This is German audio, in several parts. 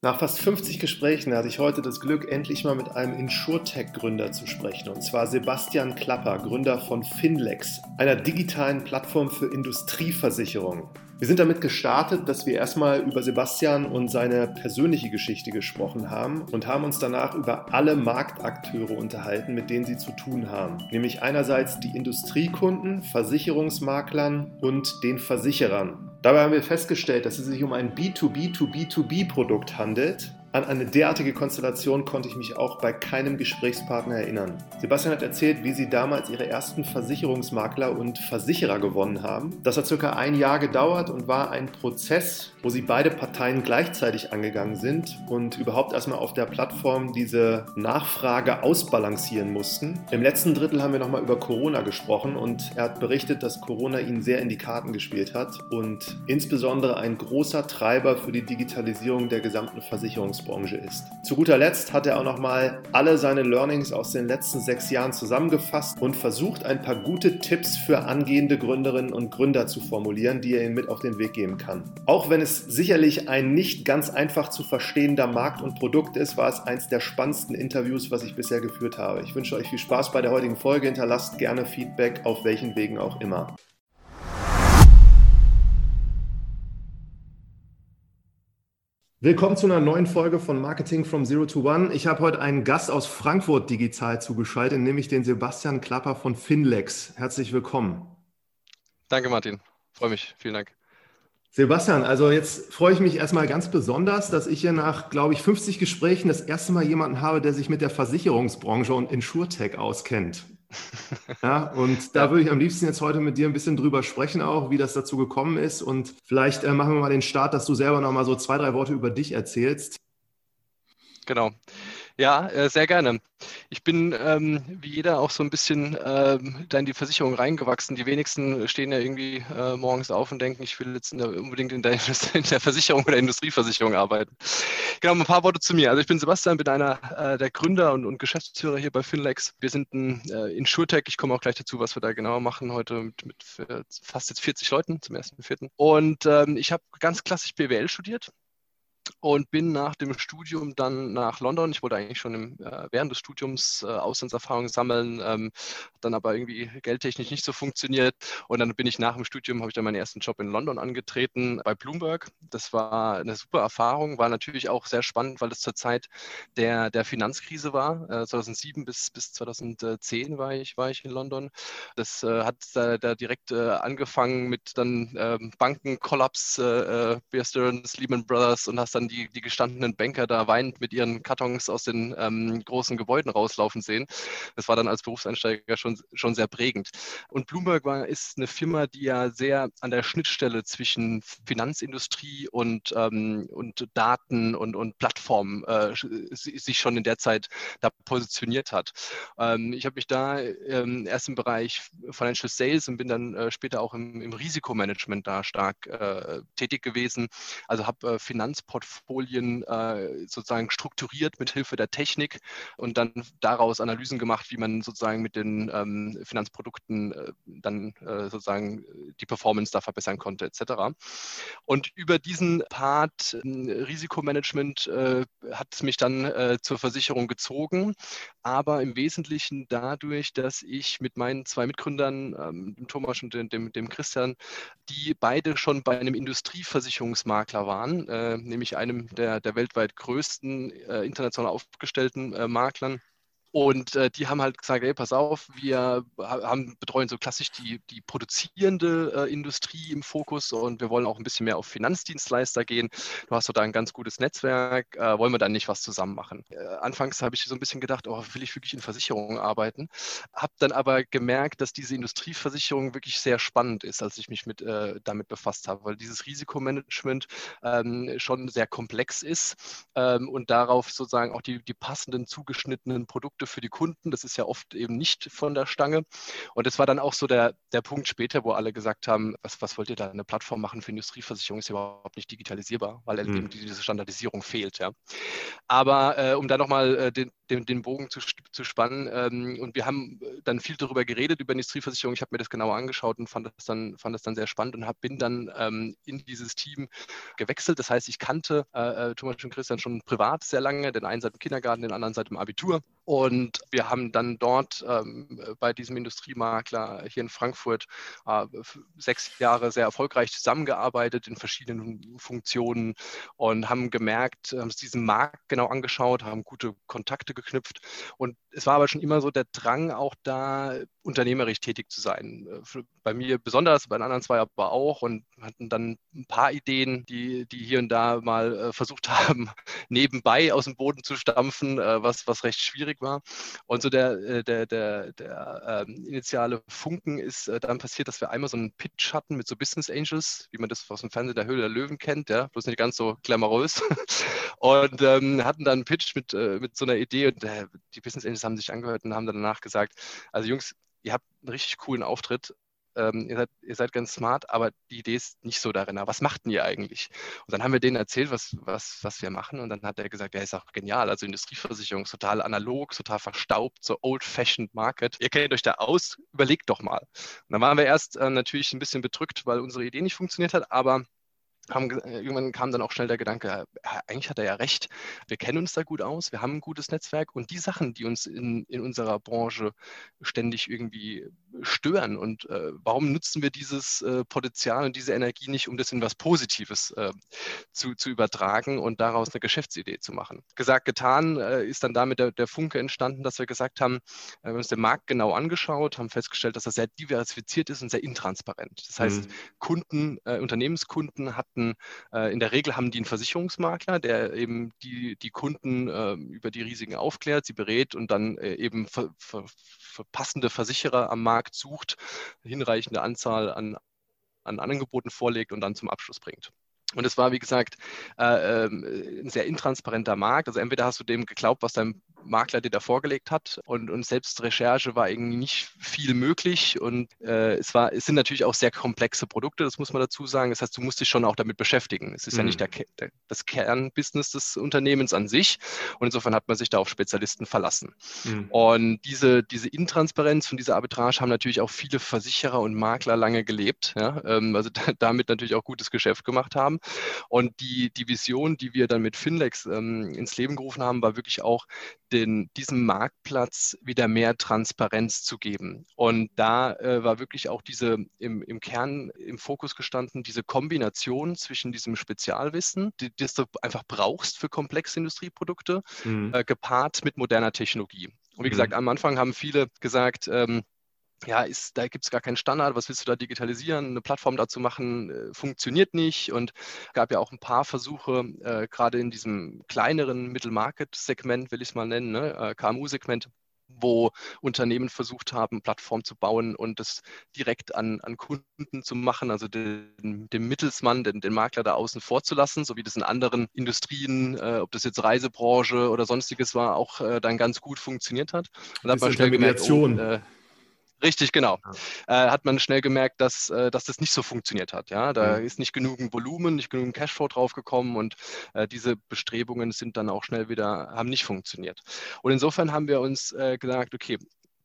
Nach fast 50 Gesprächen hatte ich heute das Glück, endlich mal mit einem Insurtech-Gründer zu sprechen, und zwar Sebastian Klapper, Gründer von Finlex, einer digitalen Plattform für Industrieversicherungen. Wir sind damit gestartet, dass wir erstmal über Sebastian und seine persönliche Geschichte gesprochen haben und haben uns danach über alle Marktakteure unterhalten, mit denen sie zu tun haben. Nämlich einerseits die Industriekunden, Versicherungsmaklern und den Versicherern. Dabei haben wir festgestellt, dass es sich um ein B2B-to-B2B-Produkt handelt, an eine derartige Konstellation konnte ich mich auch bei keinem Gesprächspartner erinnern. Sebastian hat erzählt, wie sie damals ihre ersten Versicherungsmakler und Versicherer gewonnen haben. Das hat circa ein Jahr gedauert und war ein Prozess, wo sie beide Parteien gleichzeitig angegangen sind und überhaupt erstmal auf der Plattform diese Nachfrage ausbalancieren mussten. Im letzten Drittel haben wir nochmal über Corona gesprochen und er hat berichtet, dass Corona ihnen sehr in die Karten gespielt hat und insbesondere ein großer Treiber für die Digitalisierung der gesamten Versicherungsbranche Versicherungsbranche ist. Zu guter Letzt hat er auch nochmal alle seine Learnings aus den letzten sechs Jahren zusammengefasst und versucht, ein paar gute Tipps für angehende Gründerinnen und Gründer zu formulieren, die er ihnen mit auf den Weg geben kann. Auch wenn es sicherlich ein nicht ganz einfach zu verstehender Markt und Produkt ist, war es eins der spannendsten Interviews, was ich bisher geführt habe. Ich wünsche euch viel Spaß bei der heutigen Folge. Hinterlasst gerne Feedback, auf welchen Wegen auch immer. Willkommen zu einer neuen Folge von Marketing from Zero to One. Ich habe heute einen Gast aus Frankfurt digital zugeschaltet, nämlich den Sebastian Klapper von Finlex. Herzlich willkommen. Danke, Martin. Freue mich. Vielen Dank. Sebastian, also jetzt freue ich mich erstmal ganz besonders, dass ich hier nach, glaube ich, 50 Gesprächen das erste Mal jemanden habe, der sich mit der Versicherungsbranche und Insurtech auskennt. Ja, und da würde ich am liebsten jetzt heute mit dir ein bisschen drüber sprechen, auch wie das dazu gekommen ist. Und vielleicht äh, machen wir mal den Start, dass du selber noch mal so zwei, drei Worte über dich erzählst. Genau. Ja, äh, sehr gerne. Ich bin ähm, wie jeder auch so ein bisschen ähm, da in die Versicherung reingewachsen. Die wenigsten stehen ja irgendwie äh, morgens auf und denken, ich will jetzt in der, unbedingt in der, in der, Versicherung oder Industrieversicherung arbeiten. Genau, ein paar Worte zu mir. Also ich bin Sebastian, bin einer äh, der Gründer und, und, Geschäftsführer hier bei Finlex. Wir sind ein äh, Insurtech. Ich komme auch gleich dazu, was wir da genauer machen heute mit, mit fast jetzt 40 Leuten zum ersten, vierten. Und ähm, ich habe ganz klassisch BWL studiert und bin nach dem Studium dann nach London. Ich wollte eigentlich schon im, äh, während des Studiums äh, Auslandserfahrung sammeln, ähm, dann aber irgendwie geldtechnisch nicht so funktioniert. Und dann bin ich nach dem Studium, habe ich dann meinen ersten Job in London angetreten bei Bloomberg. Das war eine super Erfahrung, war natürlich auch sehr spannend, weil es zur Zeit der, der Finanzkrise war. Äh, 2007 bis, bis 2010 war ich, war ich in London. Das äh, hat da, da direkt äh, angefangen mit dann ähm, Bankenkollaps, äh, Bear Stearns, Lehman Brothers und hast dann die, die gestandenen Banker da weinend mit ihren Kartons aus den ähm, großen Gebäuden rauslaufen sehen. Das war dann als Berufseinsteiger schon, schon sehr prägend. Und Bloomberg war, ist eine Firma, die ja sehr an der Schnittstelle zwischen Finanzindustrie und, ähm, und Daten und, und Plattformen äh, sich schon in der Zeit da positioniert hat. Ähm, ich habe mich da ähm, erst im Bereich Financial Sales und bin dann äh, später auch im, im Risikomanagement da stark äh, tätig gewesen. Also habe äh, Finanzportfolio Folien äh, sozusagen strukturiert mit Hilfe der Technik und dann daraus Analysen gemacht, wie man sozusagen mit den ähm, Finanzprodukten äh, dann äh, sozusagen die Performance da verbessern konnte, etc. Und über diesen Part ähm, Risikomanagement äh, hat es mich dann äh, zur Versicherung gezogen, aber im Wesentlichen dadurch, dass ich mit meinen zwei Mitgründern, ähm, dem Thomas und dem, dem, Christian, die beide schon bei einem Industrieversicherungsmakler waren, äh, nämlich einem der, der weltweit größten äh, international aufgestellten äh, Maklern und äh, die haben halt gesagt, ey, pass auf, wir haben, betreuen so klassisch die, die produzierende äh, Industrie im Fokus und wir wollen auch ein bisschen mehr auf Finanzdienstleister gehen. Du hast doch da ein ganz gutes Netzwerk, äh, wollen wir dann nicht was zusammen machen? Äh, anfangs habe ich so ein bisschen gedacht, oh, will ich wirklich in Versicherungen arbeiten? Habe dann aber gemerkt, dass diese Industrieversicherung wirklich sehr spannend ist, als ich mich mit, äh, damit befasst habe, weil dieses Risikomanagement ähm, schon sehr komplex ist ähm, und darauf sozusagen auch die, die passenden zugeschnittenen Produkte Produkte für die Kunden. Das ist ja oft eben nicht von der Stange. Und das war dann auch so der, der Punkt später, wo alle gesagt haben, was, was wollt ihr da, eine Plattform machen für Industrieversicherung, ist ja überhaupt nicht digitalisierbar, weil mhm. eben diese Standardisierung fehlt. Ja. Aber äh, um da nochmal äh, den, den, den Bogen zu, zu spannen, ähm, und wir haben dann viel darüber geredet, über Industrieversicherung. Ich habe mir das genauer angeschaut und fand das dann, fand das dann sehr spannend und hab, bin dann ähm, in dieses Team gewechselt. Das heißt, ich kannte äh, äh Thomas und Christian schon privat sehr lange, den einen seit dem Kindergarten, den anderen seit dem Abitur. Und wir haben dann dort ähm, bei diesem Industriemakler hier in Frankfurt äh, sechs Jahre sehr erfolgreich zusammengearbeitet in verschiedenen Funktionen und haben gemerkt, haben uns diesen Markt genau angeschaut, haben gute Kontakte geknüpft. Und es war aber schon immer so der Drang, auch da unternehmerisch tätig zu sein. Äh, bei mir besonders, bei den anderen zwei aber auch und hatten dann ein paar Ideen, die, die hier und da mal äh, versucht haben, nebenbei aus dem Boden zu stampfen, äh, was, was recht schwierig war. Und so der, äh, der, der, der äh, initiale Funken ist äh, dann passiert, dass wir einmal so einen Pitch hatten mit so Business Angels, wie man das aus dem Fernsehen der Höhle der Löwen kennt, ja, bloß nicht ganz so glamourös. und ähm, hatten dann einen Pitch mit, äh, mit so einer Idee und äh, die Business Angels haben sich angehört und haben dann danach gesagt, also Jungs, ihr habt einen richtig coolen Auftritt, ähm, ihr, seid, ihr, seid, ganz smart, aber die Idee ist nicht so darin. Was macht denn ihr eigentlich? Und dann haben wir denen erzählt, was, was, was wir machen. Und dann hat er gesagt, ja, ist auch genial. Also Industrieversicherung ist total analog, total verstaubt, so old-fashioned Market. Ihr kennt euch da aus, überlegt doch mal. Und dann waren wir erst äh, natürlich ein bisschen bedrückt, weil unsere Idee nicht funktioniert hat, aber haben, äh, irgendwann kam dann auch schnell der Gedanke, eigentlich hat er ja recht, wir kennen uns da gut aus, wir haben ein gutes Netzwerk und die Sachen, die uns in, in unserer Branche ständig irgendwie stören und äh, warum nutzen wir dieses äh, Potenzial und diese Energie nicht, um das in was Positives äh, zu, zu übertragen und daraus eine Geschäftsidee zu machen. Gesagt, getan äh, ist dann damit der, der Funke entstanden, dass wir gesagt haben, äh, wir haben uns den Markt genau angeschaut, haben festgestellt, dass er sehr diversifiziert ist und sehr intransparent. Das heißt, mhm. Kunden, Unternehmenskunden hatten hatten, äh, in der Regel haben die einen Versicherungsmakler, der eben die, die Kunden äh, über die Risiken aufklärt, sie berät und dann äh, eben für, für, für passende Versicherer am Markt sucht, hinreichende Anzahl an, an Angeboten vorlegt und dann zum Abschluss bringt. Und es war, wie gesagt, äh, äh, ein sehr intransparenter Markt. Also entweder hast du dem geglaubt, was dein Makler dir da vorgelegt hat. Und, und selbst Recherche war irgendwie nicht viel möglich. Und äh, es, war, es sind natürlich auch sehr komplexe Produkte, das muss man dazu sagen. Das heißt, du musst dich schon auch damit beschäftigen. Es ist mhm. ja nicht mhm. der, der, das Kernbusiness des Unternehmens an sich. Und insofern hat man sich da auf Spezialisten verlassen. Mhm. Und diese, diese Intransparenz und diese Arbitrage haben natürlich auch viele Versicherer und Makler lange gelebt. Ja? Ähm, also da, damit natürlich auch gutes Geschäft gemacht haben. Und die, die Vision, die wir dann mit Finlex ähm, ins Leben gerufen haben, war wirklich auch den, diesem Marktplatz wieder mehr Transparenz zu geben. Und da äh, war wirklich auch diese im, im Kern im Fokus gestanden, diese Kombination zwischen diesem Spezialwissen, die, das du einfach brauchst für komplexe Industrieprodukte, mhm. äh, gepaart mit moderner Technologie. Und wie gesagt, mhm. am Anfang haben viele gesagt, ähm, ja, ist, da gibt es gar keinen Standard, was willst du da digitalisieren? Eine Plattform dazu machen, äh, funktioniert nicht. Und es gab ja auch ein paar Versuche, äh, gerade in diesem kleineren Middle-Market-Segment, will ich es mal nennen, ne? äh, KMU-Segment, wo Unternehmen versucht haben, Plattform zu bauen und das direkt an, an Kunden zu machen, also den, den Mittelsmann, den, den, Makler da außen vor zu lassen, so wie das in anderen Industrien, äh, ob das jetzt Reisebranche oder sonstiges war, auch äh, dann ganz gut funktioniert hat. Und da hat man schnell gemerkt, oh, äh, Richtig, genau. Ja. Äh, hat man schnell gemerkt, dass, äh, dass das nicht so funktioniert hat. Ja, da mhm. ist nicht genügend Volumen, nicht genügend Cashflow draufgekommen und äh, diese Bestrebungen sind dann auch schnell wieder, haben nicht funktioniert. Und insofern haben wir uns äh, gesagt, okay,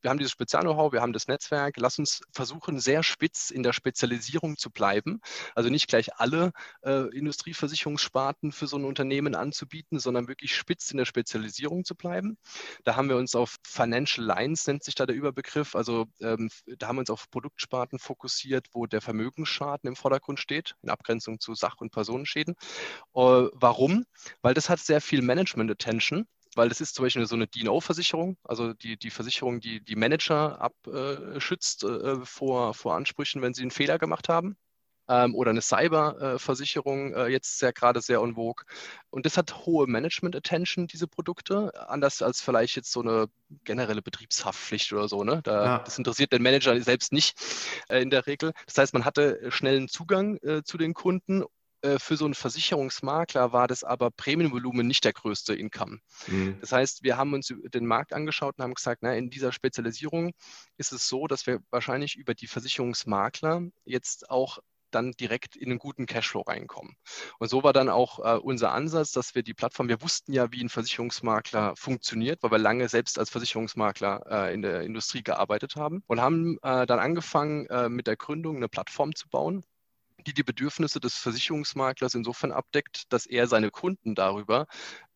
wir haben dieses Spezial-Know-how, wir haben das Netzwerk. Lass uns versuchen, sehr spitz in der Spezialisierung zu bleiben. Also nicht gleich alle äh, Industrieversicherungssparten für so ein Unternehmen anzubieten, sondern wirklich spitz in der Spezialisierung zu bleiben. Da haben wir uns auf Financial Lines, nennt sich da der Überbegriff. Also ähm, da haben wir uns auf Produktsparten fokussiert, wo der Vermögensschaden im Vordergrund steht, in Abgrenzung zu Sach- und Personenschäden. Äh, warum? Weil das hat sehr viel Management-Attention weil das ist zum Beispiel so eine DNO-Versicherung, also die, die Versicherung, die die Manager abschützt äh, vor, vor Ansprüchen, wenn sie einen Fehler gemacht haben. Ähm, oder eine Cyberversicherung, äh, jetzt sehr gerade sehr en vogue. Und das hat hohe Management-Attention, diese Produkte, anders als vielleicht jetzt so eine generelle Betriebshaftpflicht oder so. Ne? Da, ja. Das interessiert den Manager selbst nicht äh, in der Regel. Das heißt, man hatte schnellen Zugang äh, zu den Kunden äh, für so einen Versicherungsmakler war das aber Prämienvolumen nicht der größte Income. Mhm. Das heißt, wir haben uns den Markt angeschaut und haben gesagt, na, in dieser Spezialisierung ist es so, dass wir wahrscheinlich über die Versicherungsmakler jetzt auch dann direkt in einen guten Cashflow reinkommen. Und so war dann auch äh, unser Ansatz, dass wir die Plattform, wir wussten ja, wie ein Versicherungsmakler funktioniert, weil wir lange selbst als Versicherungsmakler äh, in der Industrie gearbeitet haben und haben äh, dann angefangen, äh, mit der Gründung eine Plattform zu bauen, die die Bedürfnisse des Versicherungsmaklers insofern abdeckt, dass er seine Kunden darüber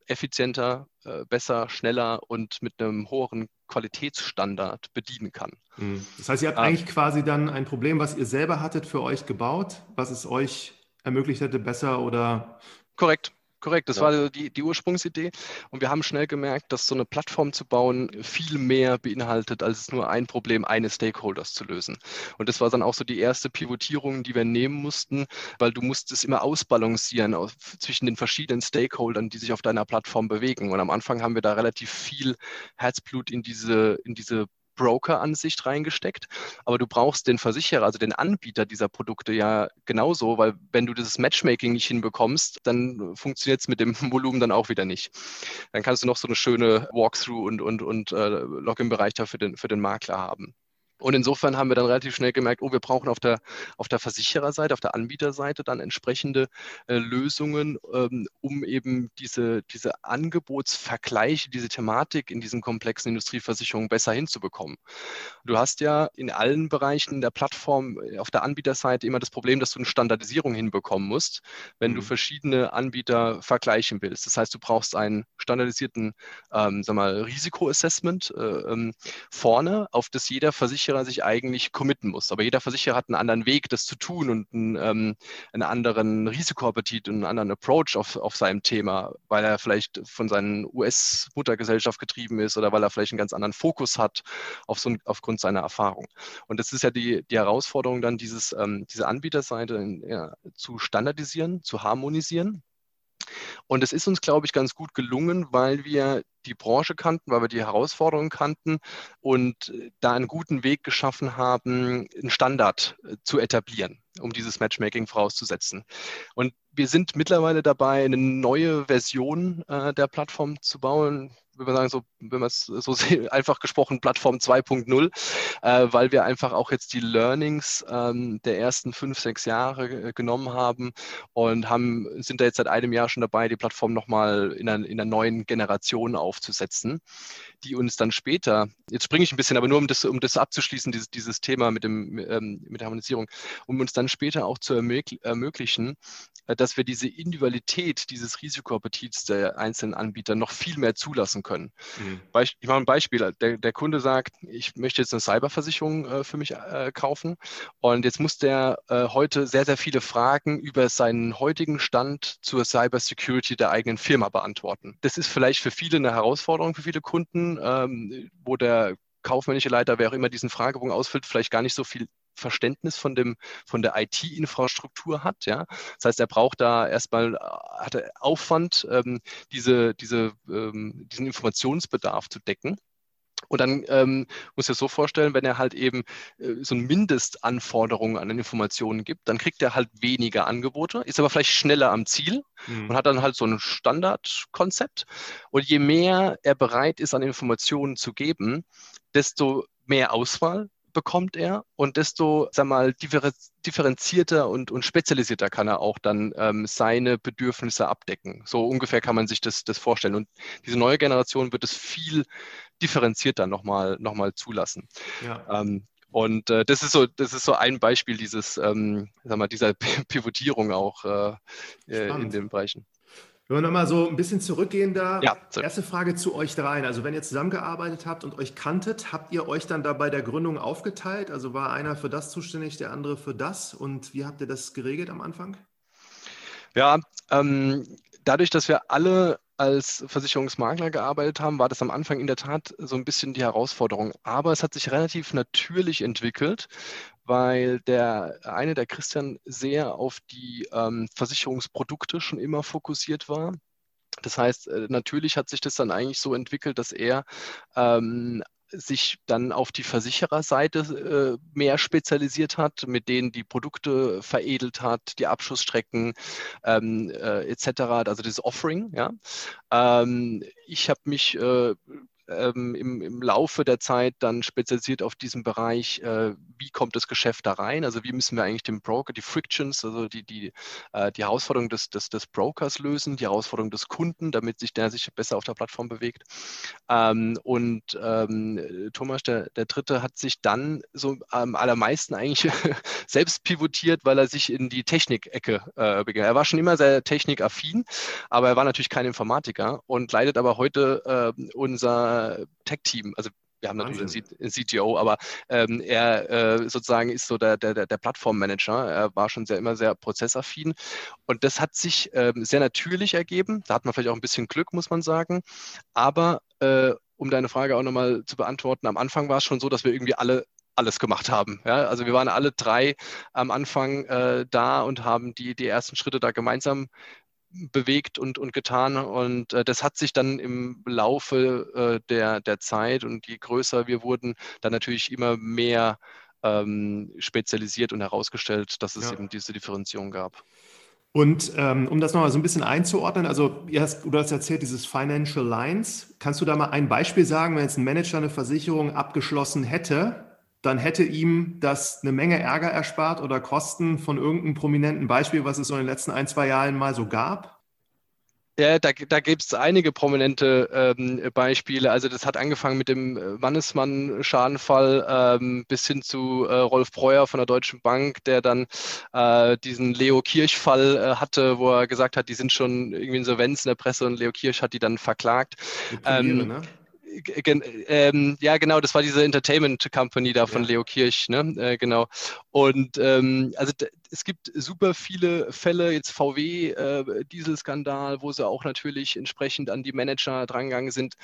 effizienter, äh, besser, schneller und mit einem höheren Qualitätsstandard bedienen kann. Hm. Das heißt, ihr habt ah. eigentlich quasi dann ein Problem, was ihr selber hattet, für euch gebaut, was es euch ermöglicht hätte, besser oder Korrekt, korrekt. Das ja. war die, die Ursprungsidee. Und wir haben schnell gemerkt, dass so eine Plattform zu bauen viel mehr beinhaltet, als es nur ein Problem eines Stakeholders zu lösen. Und das war dann auch so die erste Pivotierung, die wir nehmen mussten, weil du musst es immer ausbalancieren auf, zwischen den verschiedenen Stakeholdern, die sich auf deiner Plattform bewegen. Und am Anfang haben wir da relativ viel Herzblut in diese, in diese Broker-Ansicht reingesteckt. Aber du brauchst den Versicherer, also den Anbieter dieser Produkte ja genauso, weil wenn du dieses Matchmaking nicht hinbekommst, dann funktioniert es mit dem Volumen dann auch wieder nicht. Dann kannst du noch so eine schöne Walkthrough und, und, und äh, Login-Bereich da für den, für den Makler haben. Und insofern haben wir dann relativ schnell gemerkt, oh, wir brauchen auf der, auf der Versichererseite, auf der Anbieterseite dann entsprechende äh, Lösungen, ähm, um eben diese, diese Angebotsvergleiche, diese Thematik in diesen komplexen Industrieversicherungen besser hinzubekommen. Du hast ja in allen Bereichen der Plattform äh, auf der Anbieterseite immer das Problem, dass du eine Standardisierung hinbekommen musst, wenn mhm. du verschiedene Anbieter vergleichen willst. Das heißt, du brauchst einen standardisierten ähm, sag mal, Risikoassessment äh, ähm, vorne, auf das jeder Versicherer Versicherer sich eigentlich committen muss. Aber jeder Versicherer hat einen anderen Weg, das zu tun und einen, ähm, einen anderen Risikoappetit und einen anderen Approach auf, auf seinem Thema, weil er vielleicht von seinen US-Muttergesellschaft getrieben ist oder weil er vielleicht einen ganz anderen Fokus hat auf so, aufgrund seiner Erfahrung. Und das ist ja die, die Herausforderung dann, dieses, ähm, diese Anbieterseite ja, zu standardisieren, zu harmonisieren. Und es ist uns, glaube ich, ganz gut gelungen, weil wir die Branche kannten, weil wir die Herausforderungen kannten und äh, da einen guten Weg geschaffen haben, einen Standard äh, zu etablieren, um dieses Matchmaking vorauszusetzen. Und wir sind mittlerweile dabei, eine neue Version äh, der Plattform zu bauen würde man sagen, so, wenn man es so sieht, einfach gesprochen, Plattform 2.0, äh, weil wir einfach auch jetzt die Learnings ähm, der ersten fünf, sechs Jahre äh, genommen haben und haben, sind da jetzt seit einem Jahr schon dabei, die Plattform nochmal in einer, in neuen Generation aufzusetzen, die uns dann später, jetzt springe ich ein bisschen, aber nur um das, um das abzuschließen, dieses, dieses Thema mit, dem, ähm, mit der Harmonisierung, um uns dann später auch zu ermöglichen, äh, dass wir diese Individualität dieses Risikoappetits der einzelnen Anbieter noch viel mehr zulassen können. Mhm. Ich mache ein Beispiel. Der, der, Kunde sagt, ich möchte jetzt eine Cyberversicherung äh, für mich äh, kaufen und jetzt muss der äh, heute sehr, sehr viele Fragen über seinen heutigen Stand zur Cybersecurity der eigenen Firma beantworten. Das ist vielleicht für viele eine Herausforderung, für viele Kunden, ähm, wo der kaufmännische Leiter, wer auch immer diesen Fragebogen ausfüllt, vielleicht gar nicht so viel Verständnis von, dem, von der IT-Infrastruktur hat. Ja? Das heißt, er braucht da erstmal äh, hat er Aufwand, ähm, diese, diese, ähm, diesen Informationsbedarf zu decken. Und dann ähm, muss er so vorstellen, wenn er halt eben äh, so ein Mindestanforderungen an Informationen gibt, dann kriegt er halt weniger Angebote, ist aber vielleicht schneller am Ziel mhm. und hat dann halt so ein Standardkonzept. Und je mehr er bereit ist, an Informationen zu geben, desto mehr Auswahl, bekommt er und desto, sag mal, differenzierter und, und spezialisierter kann er auch dann ähm, seine Bedürfnisse abdecken. So ungefähr kann man sich das, das vorstellen. Und diese neue Generation wird es viel differenzierter nochmal noch mal zulassen. Ja. Ähm, und äh, das ist so, das ist so ein Beispiel dieses, ähm, sag mal, dieser Pivotierung auch äh, äh in den Bereichen. Wenn wir nochmal so ein bisschen zurückgehen da. Ja, Erste Frage zu euch dreien. Also wenn ihr zusammengearbeitet habt und euch kanntet, habt ihr euch dann da bei der Gründung aufgeteilt? Also war einer für das zuständig, der andere für das? Und wie habt ihr das geregelt am Anfang? Ja, ähm, dadurch, dass wir alle als Versicherungsmakler gearbeitet haben, war das am Anfang in der Tat so ein bisschen die Herausforderung. Aber es hat sich relativ natürlich entwickelt, weil der eine, der Christian, sehr auf die ähm, Versicherungsprodukte schon immer fokussiert war. Das heißt, äh, natürlich hat sich das dann eigentlich so entwickelt, dass er ähm, sich dann auf die Versichererseite äh, mehr spezialisiert hat, mit denen die Produkte veredelt hat, die Abschussstrecken ähm, äh, etc., also das Offering. Ja. Ähm, ich habe mich äh, ähm, im, im, Laufe der Zeit dann spezialisiert auf diesen Bereich, äh, wie kommt das Geschäft da rein? Also wie müssen wir eigentlich den Broker, die Frictions, also die, die, äh, die Herausforderung des, des, des Brokers lösen, die Herausforderung des Kunden, damit sich der sich besser auf der Plattform bewegt. Ähm, und ähm, Thomas, der, der Dritte, hat sich dann so am allermeisten eigentlich selbst pivotiert, weil er sich in die Technikecke äh, begann. Er war schon immer sehr technikaffin, aber er war natürlich kein Informatiker und leitet aber heute äh, unser Tech-Team. Also wir haben natürlich einen CTO, aber ähm, er äh, sozusagen ist so der, der, der Plattformmanager. Er war schon sehr immer sehr prozessaffin und das hat sich ähm, sehr natürlich ergeben. Da hat man vielleicht auch ein bisschen Glück, muss man sagen. Aber äh, um deine Frage auch nochmal zu beantworten, am Anfang war es schon so, dass wir irgendwie alle alles gemacht haben. Ja? Also wir waren alle drei am Anfang äh, da und haben die, die ersten Schritte da gemeinsam bewegt und, und getan. Und äh, das hat sich dann im Laufe äh, der, der Zeit und je größer wir wurden, dann natürlich immer mehr ähm, spezialisiert und herausgestellt, dass es ja. eben diese Differenzierung gab. Und ähm, um das nochmal so ein bisschen einzuordnen, also hast, du hast erzählt, dieses Financial Lines. Kannst du da mal ein Beispiel sagen, wenn jetzt ein Manager eine Versicherung abgeschlossen hätte, dann hätte ihm das eine Menge Ärger erspart oder Kosten von irgendeinem prominenten Beispiel, was es so in den letzten ein, zwei Jahren mal so gab? Ja, da, da gibt es einige prominente ähm, Beispiele. Also das hat angefangen mit dem äh, Mannesmann-Schadenfall ähm, bis hin zu äh, Rolf Breuer von der Deutschen Bank, der dann äh, diesen Leo Kirch-Fall äh, hatte, wo er gesagt hat, die sind schon irgendwie Insolvenz in der Presse und Leo Kirch hat die dann verklagt. Die Poliere, ähm, ne? Ähm, ja, genau, das war diese Entertainment Company da von ja. Leo Kirch, ne? Äh, genau. Und ähm, also es gibt super viele Fälle, jetzt VW, äh, Dieselskandal, wo sie auch natürlich entsprechend an die Manager drangegangen sind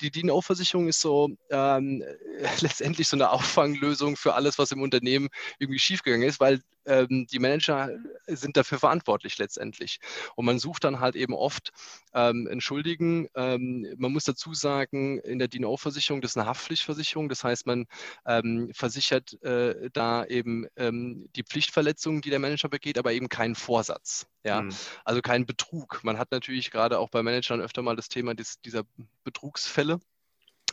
die DNO-Versicherung ist so ähm, letztendlich so eine Auffanglösung für alles, was im Unternehmen irgendwie schiefgegangen ist, weil ähm, die Manager sind dafür verantwortlich letztendlich. Und man sucht dann halt eben oft ähm, Entschuldigen. Ähm, man muss dazu sagen, in der DNO-Versicherung, das ist eine Haftpflichtversicherung. Das heißt, man ähm, versichert äh, da eben ähm, die Pflichtverletzungen, die der Manager begeht, aber eben keinen Vorsatz. Ja? Mhm. Also keinen Betrug. Man hat natürlich gerade auch bei Managern öfter mal das Thema des, dieser Betrugsfälle.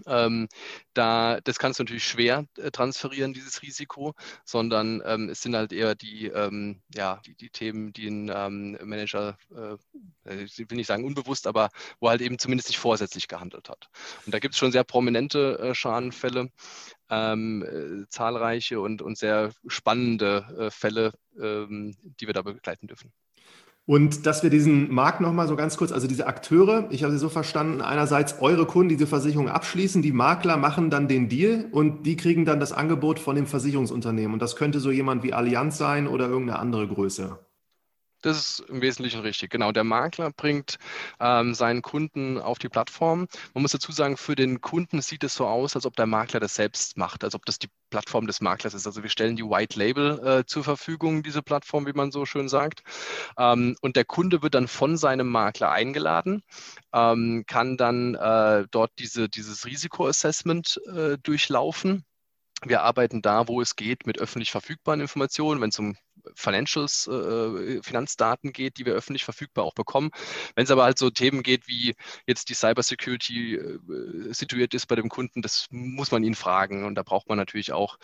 Ähm, da, das kannst du natürlich schwer äh, transferieren, dieses Risiko, sondern ähm, es sind halt eher die, ähm, ja, die, die, Themen, die ein ähm, Manager, äh, äh, ich will nicht sagen unbewusst, aber wo halt eben zumindest nicht vorsätzlich gehandelt hat. Und da gibt es schon sehr prominente äh, Schadenfälle, ähm, äh, zahlreiche und, und sehr spannende Fälle, ähm, die wir da begleiten dürfen. Und dass wir diesen Markt nochmal so ganz kurz, also diese Akteure, ich habe sie so verstanden, einerseits eure Kunden, die diese Versicherung abschließen, die Makler machen dann den Deal und die kriegen dann das Angebot von dem Versicherungsunternehmen. Und das könnte so jemand wie Allianz sein oder irgendeine andere Größe. Das ist im Wesentlichen richtig. Genau, der Makler bringt ähm, seinen Kunden auf die Plattform. Man muss dazu sagen, für den Kunden sieht es so aus, als ob der Makler das selbst macht, als ob das die Plattform des Maklers ist. Also wir stellen die White Label äh, zur Verfügung, diese Plattform, wie man so schön sagt. Ähm, und der Kunde wird dann von seinem Makler eingeladen, ähm, kann dann äh, dort diese, dieses Risikoassessment äh, durchlaufen. Wir arbeiten da, wo es geht, mit öffentlich verfügbaren Informationen, wenn es um Financials, äh, Finanzdaten geht, die wir öffentlich verfügbar auch bekommen. Wenn es aber halt so Themen geht, wie jetzt die Cybersecurity äh, situiert ist bei dem Kunden, das muss man ihn fragen. Und da braucht man natürlich auch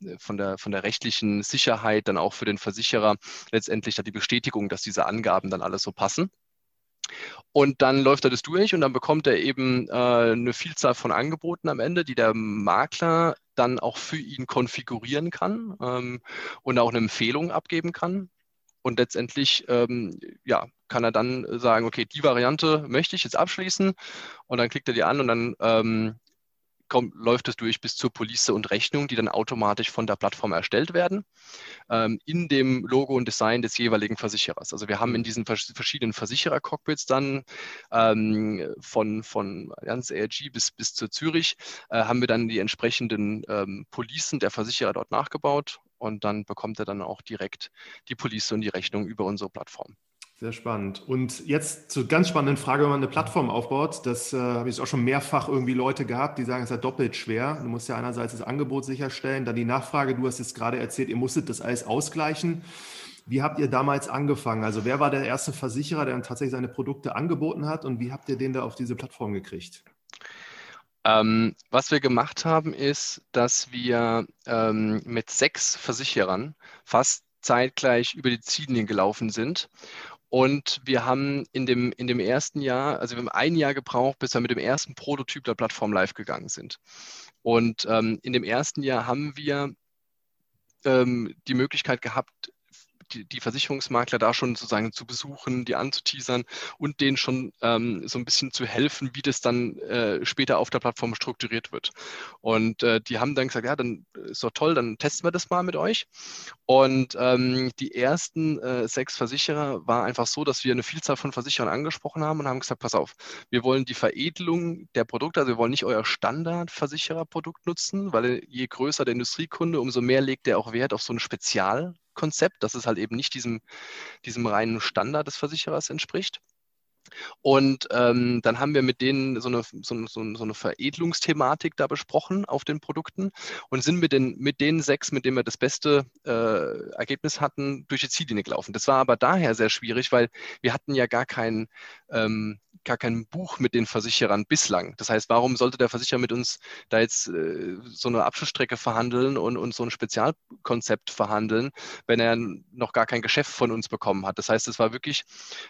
äh, von der, von der rechtlichen Sicherheit dann auch für den Versicherer letztendlich die Bestätigung, dass diese Angaben dann alles so passen. Und dann läuft er das durch und dann bekommt er eben äh, eine Vielzahl von Angeboten am Ende, die der Makler dann auch für ihn konfigurieren kann ähm, und auch eine Empfehlung abgeben kann. Und letztendlich ähm, ja, kann er dann sagen, okay, die Variante möchte ich jetzt abschließen. Und dann klickt er die an und dann ähm, kommt, läuft es durch bis zur Police und Rechnung, die dann automatisch von der Plattform erstellt werden, ähm, in dem Logo und Design des jeweiligen Versicherers. Also wir haben in diesen verschiedenen Versicherer-Cockpits dann ähm, von, von ganz ARG bis, bis zur Zürich, äh, haben wir dann die entsprechenden ähm, Policen der Versicherer dort nachgebaut und dann bekommt er dann auch direkt die Police und die Rechnung über unsere Plattform. Sehr spannend. Und jetzt zur ganz spannenden Frage, wenn man eine Plattform aufbaut, das äh, habe ich auch schon mehrfach irgendwie Leute gehabt, die sagen, es ist ja doppelt schwer. Du musst ja einerseits das Angebot sicherstellen, dann die Nachfrage. Du hast jetzt gerade erzählt, ihr musstet das alles ausgleichen. Wie habt ihr damals angefangen? Also wer war der erste Versicherer, der dann tatsächlich seine Produkte angeboten hat und wie habt ihr den da auf diese Plattform gekriegt? Ähm, was wir gemacht haben, ist, dass wir ähm, mit sechs Versicherern fast zeitgleich über die Ziellinie gelaufen sind und wir haben in dem, in dem ersten Jahr, also wir haben ein Jahr gebraucht, bis wir mit dem ersten Prototyp der Plattform live gegangen sind. Und ähm, in dem ersten Jahr haben wir ähm, die Möglichkeit gehabt, die, die, Versicherungsmakler da schon sozusagen zu besuchen, die anzuteasern und denen schon ähm, so ein bisschen zu helfen, wie das dann äh, später auf der Plattform strukturiert wird. Und äh, die haben dann gesagt, ja, dann ist doch toll, dann testen wir das mal mit euch. Und ähm, die ersten äh, sechs Versicherer war einfach so, dass wir eine Vielzahl von Versicherern angesprochen haben und haben gesagt, pass auf, wir wollen die Veredelung der Produkte, also wir wollen nicht euer Standardversichererprodukt nutzen, weil je größer der Industriekunde, umso mehr legt er auch Wert auf so ein Spezial Konzept, dass es halt eben nicht diesem, diesem reinen Standard des Versicherers entspricht. Und ähm, dann haben wir mit denen so eine, so, so, so eine Veredelungsthematik da besprochen auf den Produkten und sind mit den, mit den sechs, mit denen wir das beste äh, Ergebnis hatten, durch die Ziellinie gelaufen. Das war aber daher sehr schwierig, weil wir hatten ja gar kein, ähm, gar kein Buch mit den Versicherern bislang. Das heißt, warum sollte der Versicherer mit uns da jetzt äh, so eine Abschlussstrecke verhandeln und, und so ein Spezialkonzept verhandeln, wenn er noch gar kein Geschäft von uns bekommen hat? Das heißt, es war wirklich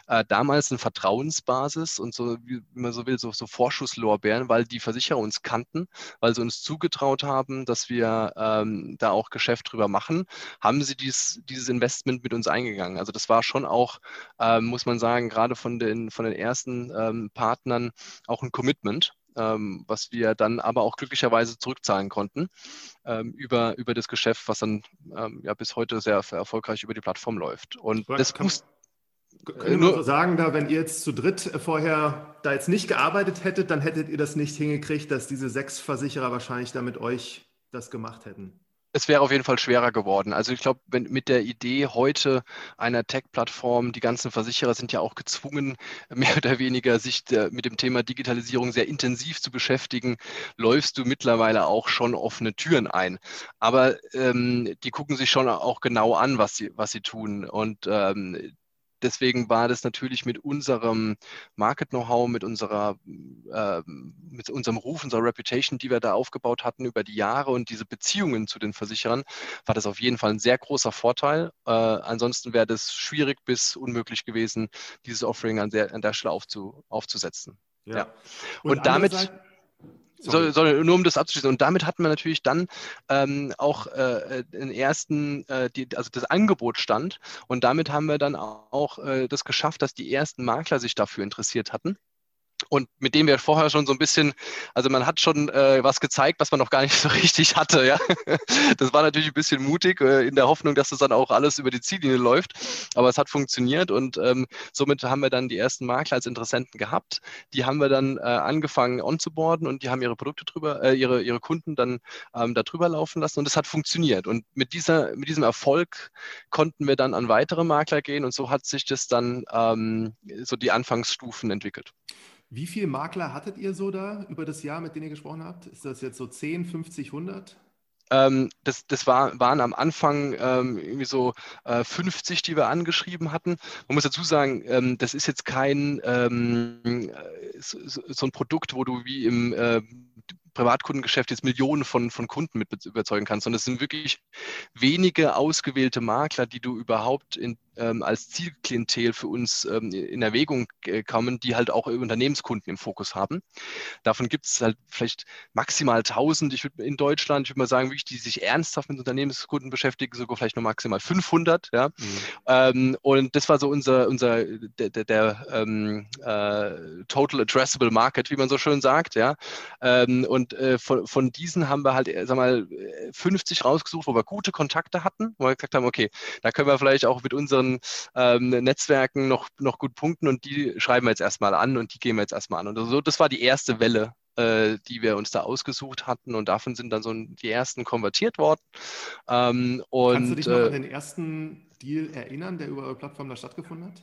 äh, damals eine Vertrauensbasis und so, wie man so will, so, so Vorschusslorbeeren, weil die Versicherer uns kannten, weil sie uns zugetraut haben, dass wir ähm, da auch Geschäft drüber machen, haben sie dies, dieses Investment mit uns eingegangen. Also das war schon auch, äh, muss man sagen, gerade von den, von den ersten äh, ähm, Partnern auch ein Commitment, ähm, was wir dann aber auch glücklicherweise zurückzahlen konnten ähm, über, über das Geschäft, was dann ähm, ja bis heute sehr erfolgreich über die Plattform läuft. Und das muss. Können wir so sagen, da, wenn ihr jetzt zu dritt vorher da jetzt nicht gearbeitet hättet, dann hättet ihr das nicht hingekriegt, dass diese sechs Versicherer wahrscheinlich da mit euch das gemacht hätten? Es wäre auf jeden Fall schwerer geworden. Also ich glaube, mit der Idee heute einer Tech-Plattform, die ganzen Versicherer sind ja auch gezwungen, mehr oder weniger sich mit dem Thema Digitalisierung sehr intensiv zu beschäftigen, läufst du mittlerweile auch schon offene Türen ein. Aber ähm, die gucken sich schon auch genau an, was sie, was sie tun. Und ähm, deswegen war das natürlich mit unserem Market-Know-how, mit unserer, äh, mit unserem Ruf, unserer Reputation, die wir da aufgebaut hatten über die Jahre und diese Beziehungen zu den Versicherern, war das auf jeden Fall ein sehr großer Vorteil. Äh, ansonsten wäre das schwierig bis unmöglich gewesen, dieses Offering an der, an der Stelle aufzu, aufzusetzen. Ja. ja. Und, und damit. So, so, nur um das abzuschließen. Und damit hatten wir natürlich dann ähm, auch äh, den ersten, äh, die, also das Angebot stand. Und damit haben wir dann auch äh, das geschafft, dass die ersten Makler sich dafür interessiert hatten und mit dem wir vorher schon so ein bisschen, also man hat schon äh, was gezeigt, was man noch gar nicht so richtig hatte. Ja? Das war natürlich ein bisschen mutig, äh, in der Hoffnung, dass das dann auch alles über die Ziellinie läuft. Aber es hat funktioniert und ähm, somit haben wir dann die ersten Makler als Interessenten gehabt. Die haben wir dann äh, angefangen onzuboarden und die haben ihre Produkte drüber, äh, ihre, ihre Kunden dann ähm, da drüber laufen lassen und es hat funktioniert. Und mit, dieser, mit diesem Erfolg konnten wir dann an weitere Makler gehen und so hat sich das dann ähm, so die Anfangsstufen entwickelt. Wie viele Makler hattet ihr so da über das Jahr, mit denen ihr gesprochen habt? Ist das jetzt so 10, 50, 100? Ähm, das, das war, waren am Anfang ähm, irgendwie so äh, 50, die wir angeschrieben hatten. Man muss dazu sagen, ähm, das ist jetzt kein ähm, äh, so, so, ein Produkt, wo du wie im äh, Privatkundengeschäft jetzt Millionen von, von Kunden mit überzeugen kannst, sondern es sind wirklich wenige ausgewählte Makler, die du überhaupt in ähm, als Zielklientel für uns ähm, in Erwägung kommen, die halt auch Unternehmenskunden im Fokus haben. Davon gibt es halt vielleicht maximal 1000 ich würd, in Deutschland. Ich würde mal sagen, wirklich, die sich ernsthaft mit Unternehmenskunden beschäftigen, sogar vielleicht nur maximal 500. Ja? Mhm. Ähm, und das war so unser, unser der, der, der ähm, äh, Total Addressable Market, wie man so schön sagt. Ja? Ähm, und äh, von, von diesen haben wir halt, äh, sag mal, 50 rausgesucht, wo wir gute Kontakte hatten, wo wir gesagt haben, okay, da können wir vielleicht auch mit unseren unseren ähm, Netzwerken noch, noch gut punkten und die schreiben wir jetzt erstmal an und die gehen wir jetzt erstmal an. Und so, das war die erste Welle, äh, die wir uns da ausgesucht hatten und davon sind dann so die ersten konvertiert worden. Ähm, und, Kannst du dich noch äh, an den ersten Deal erinnern, der über eure Plattform da stattgefunden hat?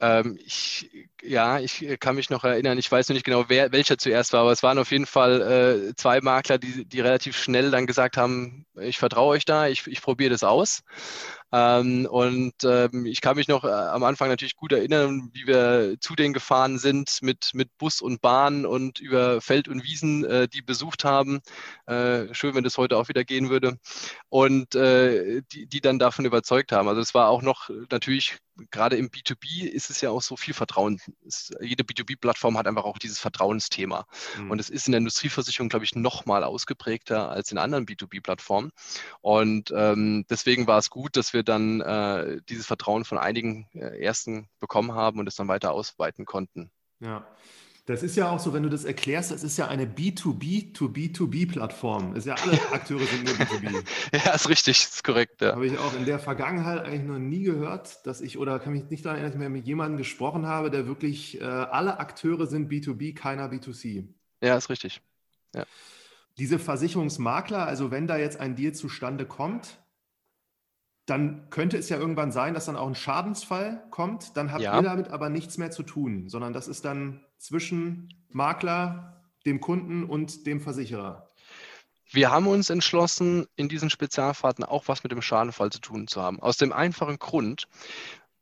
Ähm, ich, ja, ich kann mich noch erinnern, ich weiß noch nicht genau, wer, welcher zuerst war, aber es waren auf jeden Fall äh, zwei Makler, die, die relativ schnell dann gesagt haben, ich vertraue euch da, ich, ich probiere das aus. Ähm, und ähm, ich kann mich noch äh, am Anfang natürlich gut erinnern, wie wir zu denen gefahren sind mit, mit Bus und Bahn und über Feld und Wiesen, äh, die besucht haben. Äh, schön, wenn das heute auch wieder gehen würde. Und äh, die, die dann davon überzeugt haben. Also es war auch noch natürlich gerade im B2B ist es ja auch so viel Vertrauen. Es, jede B2B-Plattform hat einfach auch dieses Vertrauensthema. Mhm. Und es ist in der Industrieversicherung, glaube ich, noch mal ausgeprägter als in anderen B2B-Plattformen. Und ähm, deswegen war es gut, dass wir dann äh, dieses Vertrauen von einigen äh, Ersten bekommen haben und es dann weiter ausweiten konnten. Ja. Das ist ja auch so, wenn du das erklärst, das ist ja eine B2B-to-B2B-Plattform. Ja, alle Akteure sind nur B2B. ja, ist richtig, ist korrekt. Ja. Habe ich auch in der Vergangenheit eigentlich noch nie gehört, dass ich, oder kann mich nicht daran erinnern, dass ich mit jemandem gesprochen habe, der wirklich, äh, alle Akteure sind B2B, keiner B2C. Ja, ist richtig. Ja. Diese Versicherungsmakler, also wenn da jetzt ein Deal zustande kommt, dann könnte es ja irgendwann sein, dass dann auch ein Schadensfall kommt. Dann habt ja. ihr damit aber nichts mehr zu tun, sondern das ist dann zwischen Makler, dem Kunden und dem Versicherer. Wir haben uns entschlossen, in diesen Spezialfahrten auch was mit dem Schadenfall zu tun zu haben. Aus dem einfachen Grund,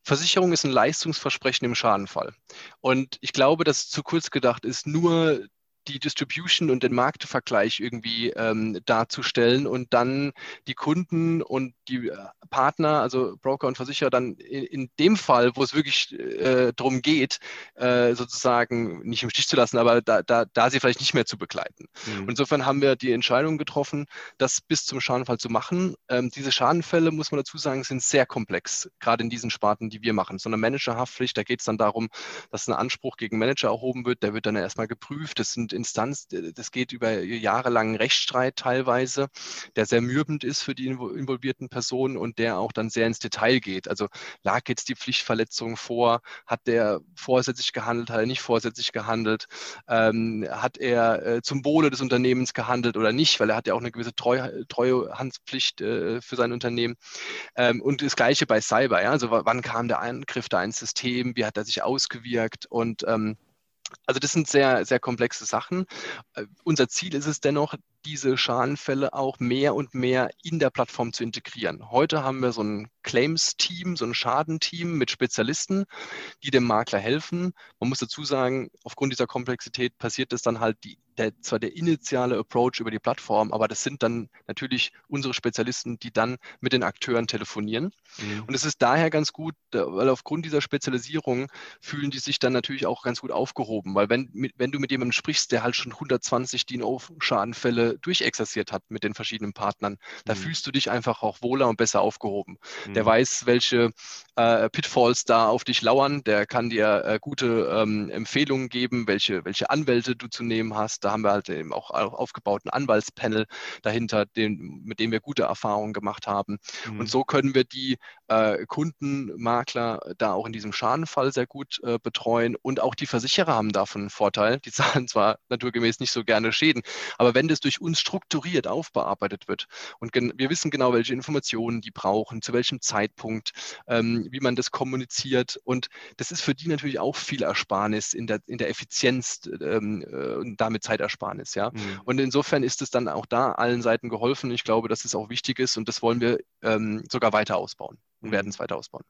Versicherung ist ein Leistungsversprechen im Schadenfall. Und ich glaube, dass es zu kurz gedacht ist, nur die Distribution und den Marktvergleich irgendwie ähm, darzustellen und dann die Kunden und die äh, Partner, also Broker und Versicherer, dann in, in dem Fall, wo es wirklich äh, darum geht, äh, sozusagen nicht im Stich zu lassen, aber da, da, da sie vielleicht nicht mehr zu begleiten. Mhm. Insofern haben wir die Entscheidung getroffen, das bis zum Schadenfall zu machen. Ähm, diese Schadenfälle, muss man dazu sagen, sind sehr komplex, gerade in diesen Sparten, die wir machen. So eine Managerhaftpflicht, da geht es dann darum, dass ein Anspruch gegen Manager erhoben wird, der wird dann erstmal geprüft. Das sind Instanz, das geht über jahrelangen Rechtsstreit teilweise, der sehr mürbend ist für die involvierten Personen und der auch dann sehr ins Detail geht. Also lag jetzt die Pflichtverletzung vor, hat der vorsätzlich gehandelt, hat er nicht vorsätzlich gehandelt, ähm, hat er äh, zum Wohle des Unternehmens gehandelt oder nicht, weil er hat ja auch eine gewisse Treu, Treuhandspflicht äh, für sein Unternehmen. Ähm, und das Gleiche bei Cyber, ja? also wann kam der Angriff da ins System, wie hat er sich ausgewirkt und ähm, also das sind sehr, sehr komplexe Sachen. Äh, unser Ziel ist es dennoch, diese Schadenfälle auch mehr und mehr in der Plattform zu integrieren. Heute haben wir so ein Claims-Team, so ein Schadenteam mit Spezialisten, die dem Makler helfen. Man muss dazu sagen, aufgrund dieser Komplexität passiert es dann halt die, der, zwar der initiale Approach über die Plattform, aber das sind dann natürlich unsere Spezialisten, die dann mit den Akteuren telefonieren. Mhm. Und es ist daher ganz gut, weil aufgrund dieser Spezialisierung fühlen die sich dann natürlich auch ganz gut aufgehoben, weil wenn, wenn du mit jemandem sprichst, der halt schon 120 DNO-Schadenfälle durchexerziert hat mit den verschiedenen Partnern. Da mhm. fühlst du dich einfach auch wohler und besser aufgehoben. Mhm. Der weiß, welche äh, Pitfalls da auf dich lauern. Der kann dir äh, gute ähm, Empfehlungen geben, welche, welche Anwälte du zu nehmen hast. Da haben wir halt eben auch aufgebauten Anwaltspanel dahinter, den, mit dem wir gute Erfahrungen gemacht haben. Mhm. Und so können wir die äh, Kunden, Makler da auch in diesem Schadenfall sehr gut äh, betreuen. Und auch die Versicherer haben davon einen Vorteil. Die zahlen zwar naturgemäß nicht so gerne Schäden, aber wenn das durch uns strukturiert aufbearbeitet wird und wir wissen genau, welche Informationen die brauchen, zu welchem Zeitpunkt, ähm, wie man das kommuniziert und das ist für die natürlich auch viel Ersparnis in der, in der Effizienz ähm, äh, und damit Zeitersparnis. Ja? Mhm. Und insofern ist es dann auch da allen Seiten geholfen. Ich glaube, dass es auch wichtig ist und das wollen wir ähm, sogar weiter ausbauen und mhm. werden es weiter ausbauen.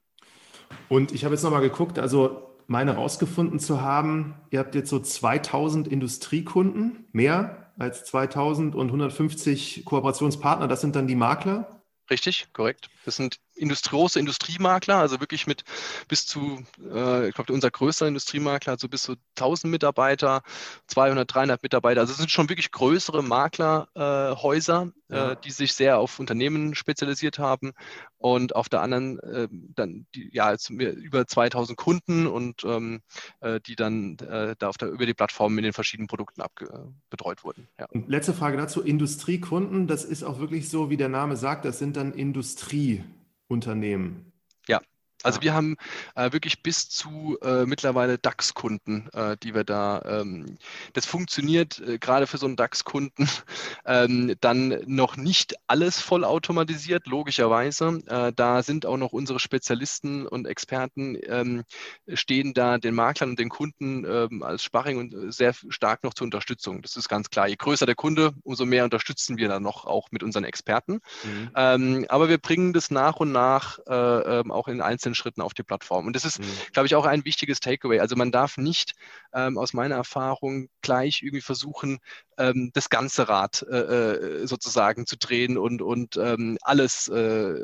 Und ich habe jetzt nochmal geguckt, also meine rausgefunden zu haben, ihr habt jetzt so 2000 Industriekunden, mehr als 2000 und 150 Kooperationspartner, das sind dann die Makler. Richtig, korrekt. Das sind große Industriemakler, also wirklich mit bis zu, äh, ich glaube, unser größter Industriemakler hat so bis zu 1000 Mitarbeiter, 200, 300 Mitarbeiter. Also es sind schon wirklich größere Maklerhäuser, äh, ja. äh, die sich sehr auf Unternehmen spezialisiert haben. Und auf der anderen äh, dann die, ja, über 2000 Kunden und ähm, äh, die dann äh, da auf der, über die Plattform mit den verschiedenen Produkten betreut wurden. Ja. Letzte Frage dazu: Industriekunden, das ist auch wirklich so, wie der Name sagt, das sind dann Industrie. Unternehmen. Also wir haben äh, wirklich bis zu äh, mittlerweile DAX-Kunden, äh, die wir da, ähm, das funktioniert äh, gerade für so einen DAX-Kunden ähm, dann noch nicht alles vollautomatisiert, logischerweise. Äh, da sind auch noch unsere Spezialisten und Experten, ähm, stehen da den Maklern und den Kunden ähm, als Sparring und äh, sehr stark noch zur Unterstützung. Das ist ganz klar. Je größer der Kunde, umso mehr unterstützen wir dann noch auch mit unseren Experten. Mhm. Ähm, aber wir bringen das nach und nach ähm, auch in einzelnen einzelnen Schritten auf die Plattform. Und das ist, mhm. glaube ich, auch ein wichtiges Takeaway. Also man darf nicht ähm, aus meiner Erfahrung gleich irgendwie versuchen, ähm, das ganze Rad äh, äh sozusagen zu drehen und, und ähm, alles äh,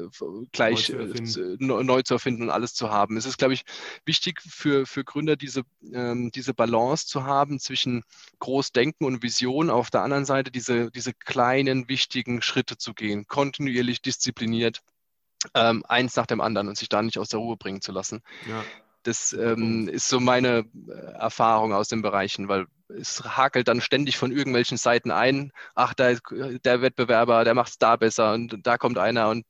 gleich neu zu, äh, neu zu, erfinden und alles zu haben. Es ist, glaube ich, wichtig für, für Gründer, diese, ähm, diese Balance zu haben zwischen Großdenken und Vision, auf der anderen Seite diese, diese kleinen, wichtigen Schritte zu gehen, kontinuierlich diszipliniert ähm, eins nach dem anderen und sich da nicht aus der Ruhe bringen zu lassen. Ja. Das ähm, ist so meine äh, Erfahrung aus den Bereichen, weil es hakelt dann ständig von irgendwelchen Seiten ein. Ach, da ist der Wettbewerber, der macht es da besser und da kommt einer und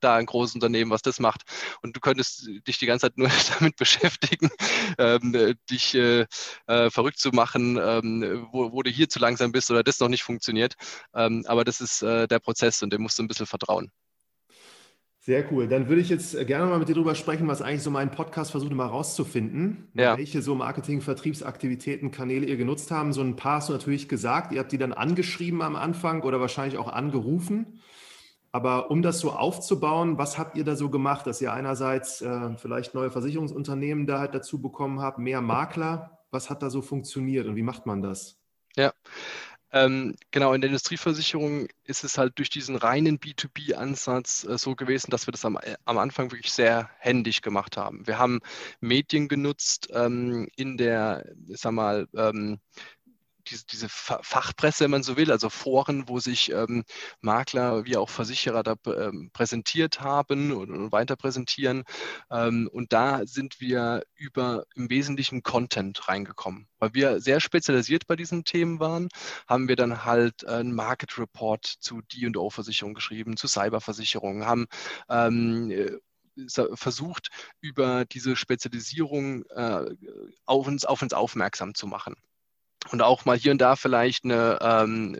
da ein großes Unternehmen, was das macht. Und du könntest dich die ganze Zeit nur damit beschäftigen, ähm, dich äh, äh, verrückt zu machen, ähm, wo, wo, du hier zu langsam bist oder das noch nicht funktioniert. Ähm, aber das ist äh, der Prozess und dem musst du ein bisschen vertrauen. Sehr cool. Dann würde ich jetzt äh, gerne mal mit dir darüber sprechen, was eigentlich so mein Podcast versucht mal rauszufinden. Ja. Welche so Marketing, Vertriebsaktivitäten, Kanäle ihr genutzt haben. So ein paar hast du natürlich gesagt. Ihr habt die dann angeschrieben am Anfang oder wahrscheinlich auch angerufen. Aber um das so aufzubauen, was habt ihr da so gemacht, dass ihr einerseits äh, vielleicht neue Versicherungsunternehmen da halt dazu bekommen habt, mehr Makler? Was hat da so funktioniert und wie macht man das? Ja, ähm, genau, in der Industrieversicherung ist es halt durch diesen reinen B2B-Ansatz äh, so gewesen, dass wir das am, äh, am, Anfang wirklich sehr händisch gemacht haben. Wir haben Medien genutzt ähm, in der, sag mal, ähm, diese, diese Fachpresse, wenn man so will, also Foren, wo sich ähm, Makler wie auch Versicherer da ähm, präsentiert haben und, und weiter präsentieren. Ähm, und da sind wir über im Wesentlichen Content reingekommen. Weil wir sehr spezialisiert bei diesen Themen waren, haben wir dann halt einen Market Report zu D&O-Versicherung geschrieben, zu Cyberversicherungen, haben ähm, versucht, über diese Spezialisierung äh, auf, uns, auf uns aufmerksam zu machen und auch mal hier und da vielleicht eine, ähm,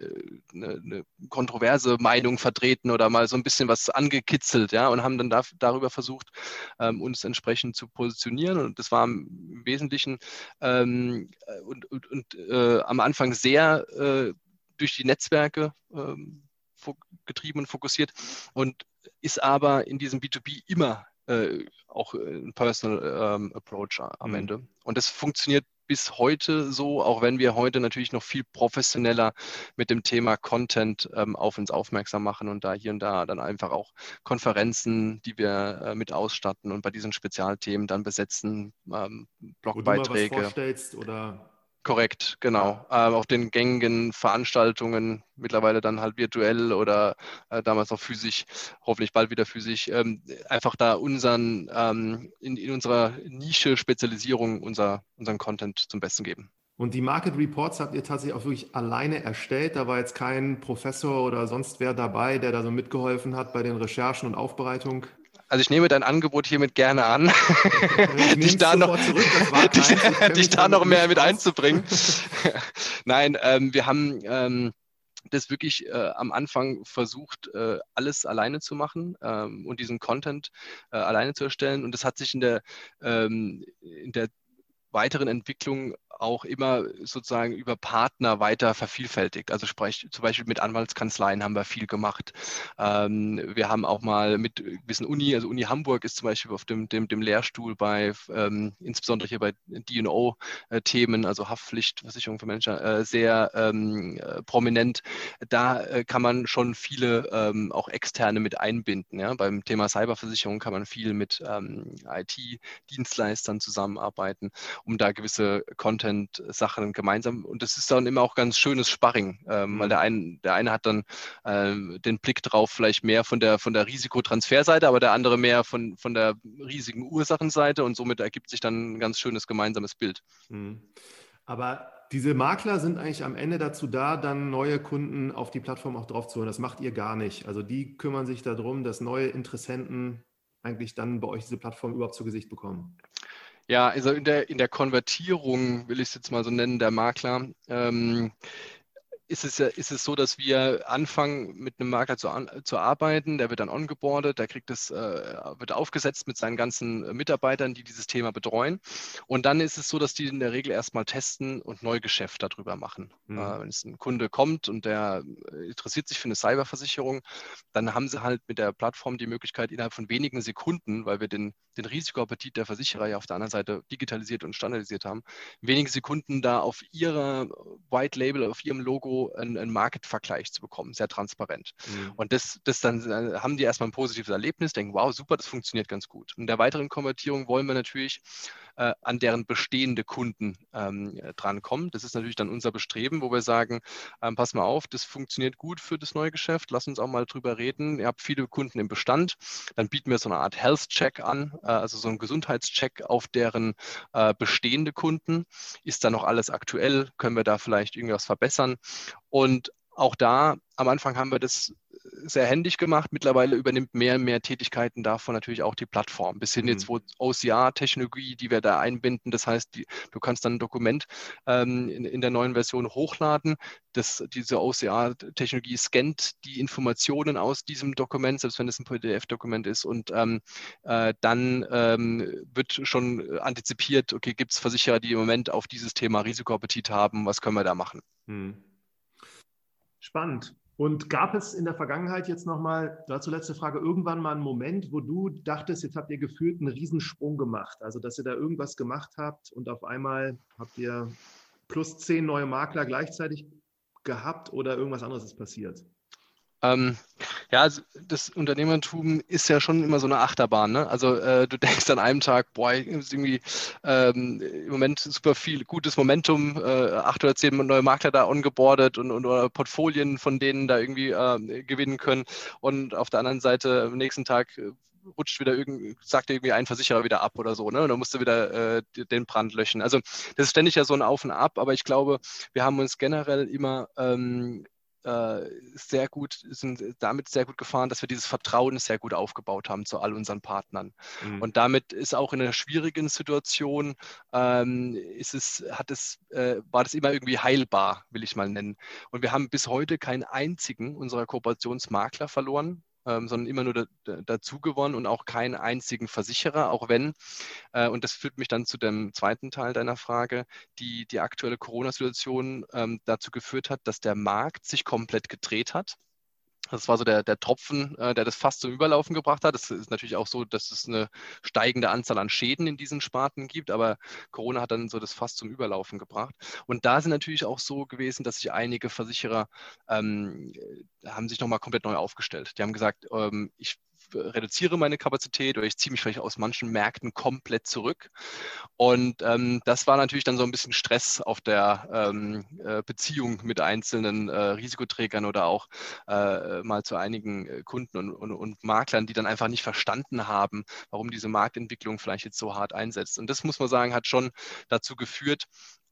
eine, eine, kontroverse Meinung vertreten oder mal so ein bisschen was angekitzelt, ja, und haben dann da, darüber versucht, ähm, uns entsprechend zu positionieren. Und das war im Wesentlichen ähm, und, und, und äh, am Anfang sehr äh, durch die Netzwerke ähm, getrieben und fokussiert und ist aber in diesem B2B immer äh, auch ein Personal ähm, Approach am mhm. Ende. Und das funktioniert bis heute so, auch wenn wir heute natürlich noch viel professioneller mit dem Thema Content ähm, auf uns aufmerksam machen und da hier und da dann einfach auch Konferenzen, die wir äh, mit ausstatten und bei diesen Spezialthemen dann besetzen, ähm, Blogbeiträge. Wo du mal was vorstellst oder Korrekt, genau. Ähm, auf den gängigen Veranstaltungen, mittlerweile dann halt virtuell oder äh, damals noch physisch, hoffentlich bald wieder physisch, ähm, einfach da unseren, ähm, in, in, unserer Nische Spezialisierung unser, unseren Content zum Besten geben. Und die Market Reports habt ihr tatsächlich auch wirklich alleine erstellt. Da war jetzt kein Professor oder sonst wer dabei, der da so mitgeholfen hat bei den Recherchen und Aufbereitung. Also ich nehme dein Angebot hiermit gerne an, dich da noch, dich, dich da noch mehr mit einzubringen. Nein, ähm, wir haben ähm, das wirklich äh, am Anfang versucht, äh, alles alleine zu machen ähm, und diesen Content äh, alleine zu erstellen. Und das hat sich in der, ähm, in der weiteren Entwicklung auch immer sozusagen über Partner weiter vervielfältigt. Also sprich, zum Beispiel mit Anwaltskanzleien haben wir viel gemacht. Ähm, wir haben auch mal mit gewissen Uni, also Uni Hamburg ist zum Beispiel auf dem, dem, dem Lehrstuhl bei, ähm, insbesondere hier bei DNO-Themen, also Haftpflichtversicherung für Menschen, äh, sehr ähm, äh, prominent. Da äh, kann man schon viele ähm, auch externe mit einbinden. Ja? Beim Thema Cyberversicherung kann man viel mit ähm, IT-Dienstleistern zusammenarbeiten, um da gewisse Content Content-Sachen gemeinsam. Und das ist dann immer auch ganz schönes Sparring, ähm, mhm. weil der eine, der eine hat dann ähm, den Blick drauf, vielleicht mehr von der, von der Risikotransferseite, aber der andere mehr von, von der riesigen Ursachenseite und somit ergibt sich dann ein ganz schönes gemeinsames Bild. Mhm. Aber diese Makler sind eigentlich am Ende dazu da, dann neue Kunden auf die Plattform auch drauf zu holen. Das macht ihr gar nicht. Also die kümmern sich darum, dass neue Interessenten eigentlich dann bei euch diese Plattform überhaupt zu Gesicht bekommen? Ja, also in der, in der Konvertierung, will ich es jetzt mal so nennen, der Makler, ähm, ist es, ist es so, dass wir anfangen, mit einem Makler zu, zu arbeiten. Der wird dann ongeboardet, der kriegt das, äh, wird aufgesetzt mit seinen ganzen Mitarbeitern, die dieses Thema betreuen. Und dann ist es so, dass die in der Regel erstmal testen und Neugeschäft darüber machen. Mhm. Äh, wenn es ein Kunde kommt und der interessiert sich für eine Cyberversicherung, dann haben sie halt mit der Plattform die Möglichkeit, innerhalb von wenigen Sekunden, weil wir den, den Risikoappetit der Versicherer ja auf der anderen Seite digitalisiert und standardisiert haben, wenige Sekunden da auf ihrer White Label, auf ihrem Logo einen, einen Market-Vergleich zu bekommen, sehr transparent. Mhm. Und das, das dann äh, haben die erstmal ein positives Erlebnis, denken, wow, super, das funktioniert ganz gut. In der weiteren Konvertierung wollen wir natürlich äh, an deren bestehende Kunden ähm, drankommen. Das ist natürlich dann unser Bestreben, wo wir sagen, ähm, pass mal auf, das funktioniert gut für das neue Geschäft, lass uns auch mal drüber reden. Ihr habt viele Kunden im Bestand, dann bieten wir so eine Art Health-Check an, äh, also so einen Gesundheitscheck auf deren äh, bestehende Kunden. Ist da noch alles aktuell? Können wir da vielleicht irgendwas verbessern? Und auch da am Anfang haben wir das sehr händig gemacht. Mittlerweile übernimmt mehr und mehr Tätigkeiten davon natürlich auch die Plattform. Bis hin mhm. jetzt, wo OCR-Technologie, die wir da einbinden. Das heißt, die, du kannst dann ein Dokument ähm, in, in, der neuen Version hochladen. Das, diese OCR-Technologie scannt die Informationen aus diesem Dokument, selbst wenn es ein PDF-Dokument ist. Und ähm, äh, dann ähm, wird schon antizipiert, okay, gibt es Versicherer, die im Moment auf dieses Thema Risikoappetit haben? Was können wir da machen? Mhm. Spannend. Und gab es in der Vergangenheit jetzt nochmal, dazu letzte Frage, irgendwann mal einen Moment, wo du dachtest, jetzt habt ihr gefühlt einen Riesensprung gemacht? Also, dass ihr da irgendwas gemacht habt und auf einmal habt ihr plus zehn neue Makler gleichzeitig gehabt oder irgendwas anderes ist passiert? Ähm, ja, also das Unternehmertum ist ja schon immer so eine Achterbahn. Ne? Also äh, du denkst an einem Tag, boah, irgendwie ähm, im Moment super viel gutes Momentum, äh, acht oder zehn neue Makler da ongeboardet und, und oder Portfolien von denen da irgendwie äh, gewinnen können. Und auf der anderen Seite am nächsten Tag äh, rutscht wieder irgendwie, sagt irgendwie ein Versicherer wieder ab oder so, ne? Und dann musst du wieder äh, den Brand löschen. Also das ist ständig ja so ein Auf und Ab, aber ich glaube, wir haben uns generell immer ähm, äh, sehr gut, sind damit sehr gut gefahren, dass wir dieses Vertrauen sehr gut aufgebaut haben zu all unseren Partnern. Mhm. Und damit ist auch in einer schwierigen Situation, ähm, ist es, hat es, äh, war das immer irgendwie heilbar, will ich mal nennen. Und wir haben bis heute keinen einzigen unserer Kooperationsmakler verloren ähm, sondern immer nur da, dazu gewonnen und auch keinen einzigen Versicherer, auch wenn, äh, und das führt mich dann zu dem zweiten Teil deiner Frage, die, die aktuelle Corona-Situation ähm, dazu geführt hat, dass der Markt sich komplett gedreht hat. Das war so der, der Tropfen, äh, der das fast zum Überlaufen gebracht hat. Es ist natürlich auch so, dass es eine steigende Anzahl an Schäden in diesen Sparten gibt, aber Corona hat dann so das fast zum Überlaufen gebracht. Und da sind natürlich auch so gewesen, dass sich einige Versicherer ähm, haben sich nochmal komplett neu aufgestellt. Die haben gesagt, ähm, ich reduziere meine Kapazität oder ich ziehe mich vielleicht aus manchen Märkten komplett zurück. Und ähm, das war natürlich dann so ein bisschen Stress auf der ähm, äh, Beziehung mit einzelnen äh, Risikoträgern oder auch äh, mal zu einigen äh, Kunden und, und, und, Maklern, die dann einfach nicht verstanden haben, warum diese Marktentwicklung vielleicht jetzt so hart einsetzt. Und das muss man sagen, hat schon dazu geführt,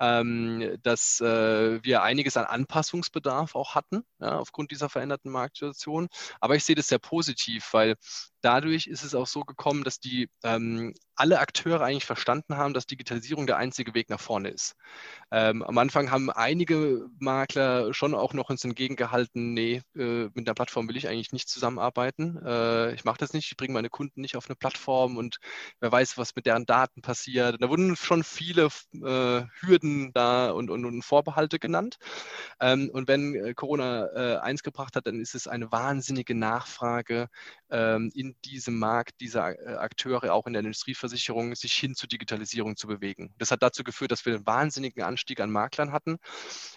ähm, dass äh, wir einiges an Anpassungsbedarf auch hatten, ja, aufgrund dieser veränderten Marktsituation. Aber ich sehe das sehr positiv, weil dadurch ist es auch so gekommen, dass die ähm, alle Akteure eigentlich verstanden haben, dass Digitalisierung der einzige Weg nach vorne ist. Ähm, am Anfang haben einige Makler schon auch noch uns entgegengehalten, nee, äh, mit einer Plattform will ich eigentlich nicht zusammenarbeiten. Äh, ich mache das nicht, ich bringe meine Kunden nicht auf eine Plattform und wer weiß, was mit deren Daten passiert. Da wurden schon viele äh, Hürden da und, und, und, Vorbehalte genannt. Ähm, und wenn äh, Corona äh, eins gebracht hat, dann ist es eine wahnsinnige Nachfrage ähm, in diesem Markt dieser äh, Akteure, auch in der Industrieversicherung, sich hin zur Digitalisierung zu bewegen. Das hat dazu geführt, dass wir einen wahnsinnigen Anstieg an Maklern hatten.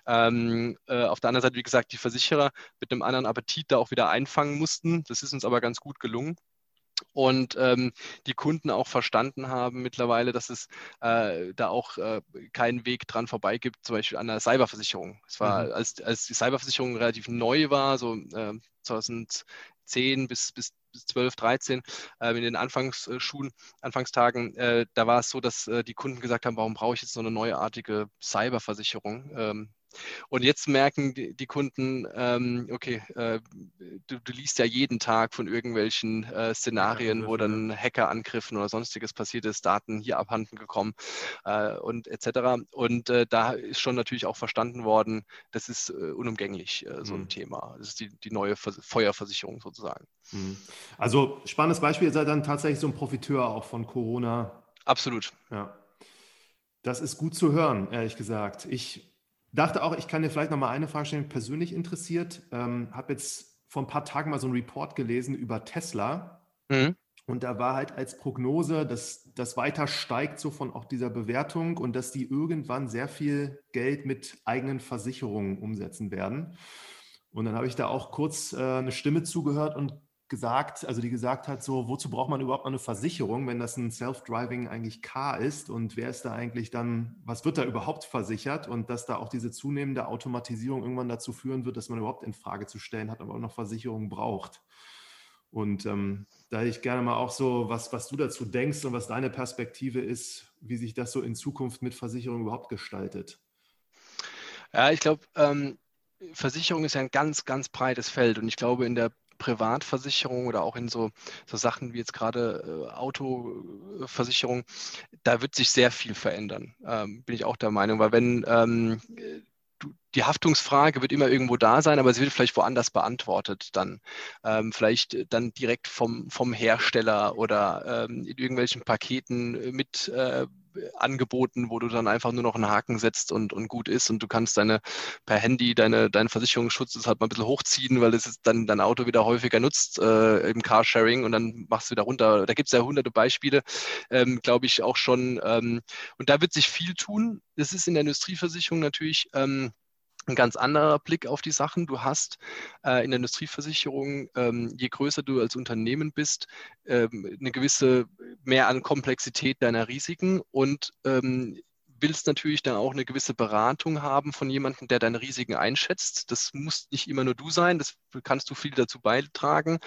Ähm, äh, auf der anderen Seite, wie gesagt, die Versicherer mit einem anderen Appetit da auch wieder einfangen mussten. Das ist uns aber ganz gut gelungen und ähm, die Kunden auch verstanden haben mittlerweile, dass es äh, da auch äh, keinen Weg dran vorbei gibt, zum Beispiel an der Cyberversicherung. Es war, mhm. als, als die Cyberversicherung relativ neu war, so äh, 2010 bis, bis 12, 13, äh, in den Anfangsschulen, Anfangstagen, äh, da war es so, dass äh, die Kunden gesagt haben, warum brauche ich jetzt so eine neuartige Cyberversicherung? Ähm, Und jetzt merken die, die Kunden, ähm, okay, äh, du, du, liest ja jeden Tag von irgendwelchen äh, Szenarien, wo dann Hackerangriffen oder sonstiges passiert ist, Daten hier abhanden gekommen äh, und etc. Und äh, da ist schon natürlich auch verstanden worden, das ist äh, unumgänglich äh, so ein mhm. Thema. Das ist die, die neue Vers Feuerversicherung sozusagen. Mhm. Also spannendes Beispiel, ihr seid dann tatsächlich so ein Profiteur auch von Corona. Absolut. Ja. Das ist gut zu hören, ehrlich gesagt. Ich dachte auch, ich kann dir vielleicht noch mal eine Frage stellen, persönlich interessiert. Ähm, habe jetzt vor ein paar Tagen mal so einen Report gelesen über Tesla. Mhm. Und da war halt als Prognose, dass das weiter steigt, so von auch dieser Bewertung und dass die irgendwann sehr viel Geld mit eigenen Versicherungen umsetzen werden. Und dann habe ich da auch kurz äh, eine Stimme zugehört und gesagt, also die gesagt hat, so, wozu braucht man überhaupt noch eine Versicherung, wenn das ein Self-Driving eigentlich Car ist und wer ist da eigentlich dann, was wird da überhaupt versichert und dass da auch diese zunehmende Automatisierung irgendwann dazu führen wird, dass man überhaupt in Frage zu stellen hat, aber auch noch Versicherungen braucht. Und ähm, da hätte ich gerne mal auch so, was, was du dazu denkst und was deine Perspektive ist, wie sich das so in Zukunft mit Versicherungen überhaupt gestaltet. Ja, ich glaube, ähm, Versicherung ist ja ein ganz, ganz breites Feld und ich glaube, in der Privatversicherung oder auch in so, so Sachen wie jetzt gerade äh, Autoversicherung, da wird sich sehr viel verändern, ähm, bin ich auch der Meinung, weil wenn ähm, die Haftungsfrage wird immer irgendwo da sein, aber sie wird vielleicht woanders beantwortet dann. Ähm, vielleicht dann direkt vom, vom Hersteller oder ähm, in irgendwelchen Paketen mit äh, angeboten, wo du dann einfach nur noch einen Haken setzt und, und gut ist und du kannst deine per Handy deine, deinen Versicherungsschutz halt mal ein bisschen hochziehen, weil es dann dein Auto wieder häufiger nutzt äh, im Carsharing und dann machst du wieder runter. Da gibt es ja hunderte Beispiele, ähm, glaube ich, auch schon. Ähm, und da wird sich viel tun. Das ist in der Industrieversicherung natürlich. Ähm, ein ganz anderer Blick auf die Sachen. Du hast äh, in der Industrieversicherung, ähm, je größer du als Unternehmen bist, ähm, eine gewisse mehr an Komplexität deiner Risiken und ähm, willst natürlich dann auch eine gewisse Beratung haben von jemandem, der deine Risiken einschätzt. Das muss nicht immer nur du sein, das kannst du viel dazu beitragen.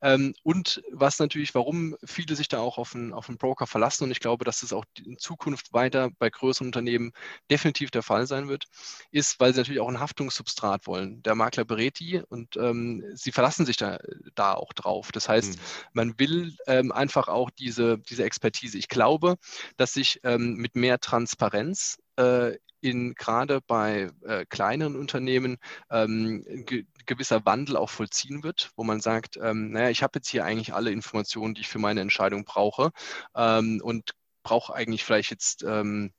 Ähm, und was natürlich, warum viele sich da auch auf einen, auf einen Broker verlassen, und ich glaube, dass das auch in Zukunft weiter bei größeren Unternehmen definitiv der Fall sein wird, ist, weil sie natürlich auch ein Haftungssubstrat wollen. Der Makler berät die und ähm, sie verlassen sich da, da auch drauf. Das heißt, mhm. man will ähm, einfach auch diese, diese Expertise. Ich glaube, dass sich ähm, mit mehr Transparenz äh, in gerade bei äh, kleineren Unternehmen ähm, ge gewisser Wandel auch vollziehen wird, wo man sagt, ähm, naja, ich habe jetzt hier eigentlich alle Informationen, die ich für meine Entscheidung brauche ähm, und brauche eigentlich vielleicht jetzt ähm,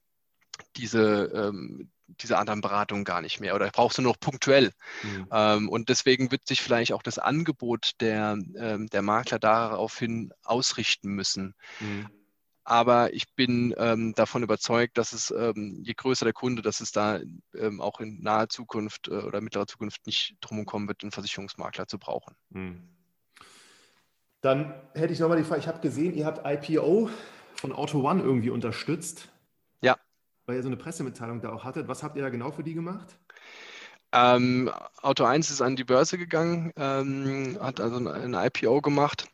diese, ähm, diese anderen Beratungen gar nicht mehr oder brauchst du nur noch punktuell. Mhm. Ähm, und deswegen wird sich vielleicht auch das Angebot der, ähm, der Makler daraufhin ausrichten müssen. Mhm. Aber ich bin ähm, davon überzeugt, dass es, ähm, je größer der Kunde, dass es da ähm, auch in naher Zukunft äh, oder mittlerer Zukunft nicht drum kommen wird, einen Versicherungsmakler zu brauchen. Hm. Dann hätte ich nochmal die Frage, ich habe gesehen, ihr habt IPO von Auto One irgendwie unterstützt. Ja. Weil ihr so eine Pressemitteilung da auch hattet. Was habt ihr da genau für die gemacht? Ähm, Auto 1 ist an die Börse gegangen, ähm, hat also ein, ein IPO gemacht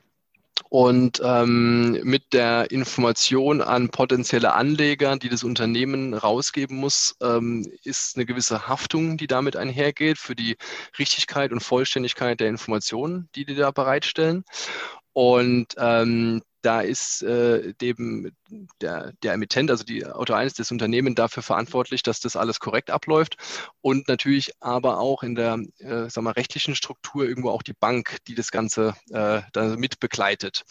und ähm, mit der Information an potenzielle Anleger, die das Unternehmen rausgeben muss, ähm, ist eine gewisse Haftung, die damit einhergeht für die Richtigkeit und Vollständigkeit der Informationen, die die da bereitstellen. Und ähm, da ist äh, dem der, der Emittent, also die Auto 1, das Unternehmen dafür verantwortlich, dass das alles korrekt abläuft und natürlich aber auch in der äh, sagen wir, rechtlichen Struktur irgendwo auch die Bank, die das Ganze äh, mit begleitet.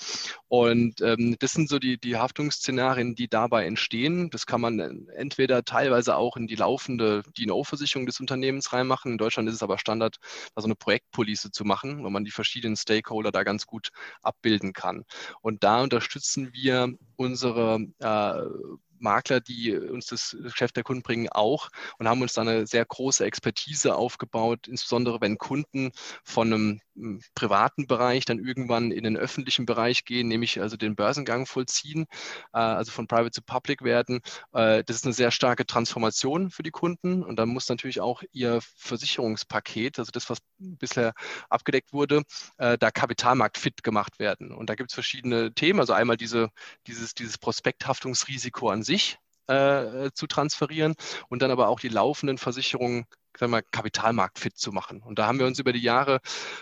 Und ähm, das sind so die, die Haftungsszenarien, die dabei entstehen. Das kann man entweder teilweise auch in die laufende DNO-Versicherung des Unternehmens reinmachen. In Deutschland ist es aber Standard, da so eine Projektpolice zu machen, wo man die verschiedenen Stakeholder da ganz gut abbilden kann. Und da unterstützen wir unsere äh, Makler, die uns das Geschäft der Kunden bringen, auch und haben uns da eine sehr große Expertise aufgebaut, insbesondere wenn Kunden von einem hm, privaten Bereich dann irgendwann in den öffentlichen Bereich gehen, nämlich also den Börsengang vollziehen, äh, also von Private zu Public werden. Äh, das ist eine sehr starke Transformation für die Kunden und dann muss natürlich auch ihr Versicherungspaket, also das, was bisher abgedeckt wurde, äh, da kapitalmarktfit gemacht werden. Und da gibt es verschiedene Themen, also einmal diese, dieses, dieses Prospekthaftungsrisiko an sich, äh, zu transferieren und dann aber auch die laufenden Versicherungen sagen wir, kapitalmarktfit zu machen. Und da haben wir uns über die Jahre,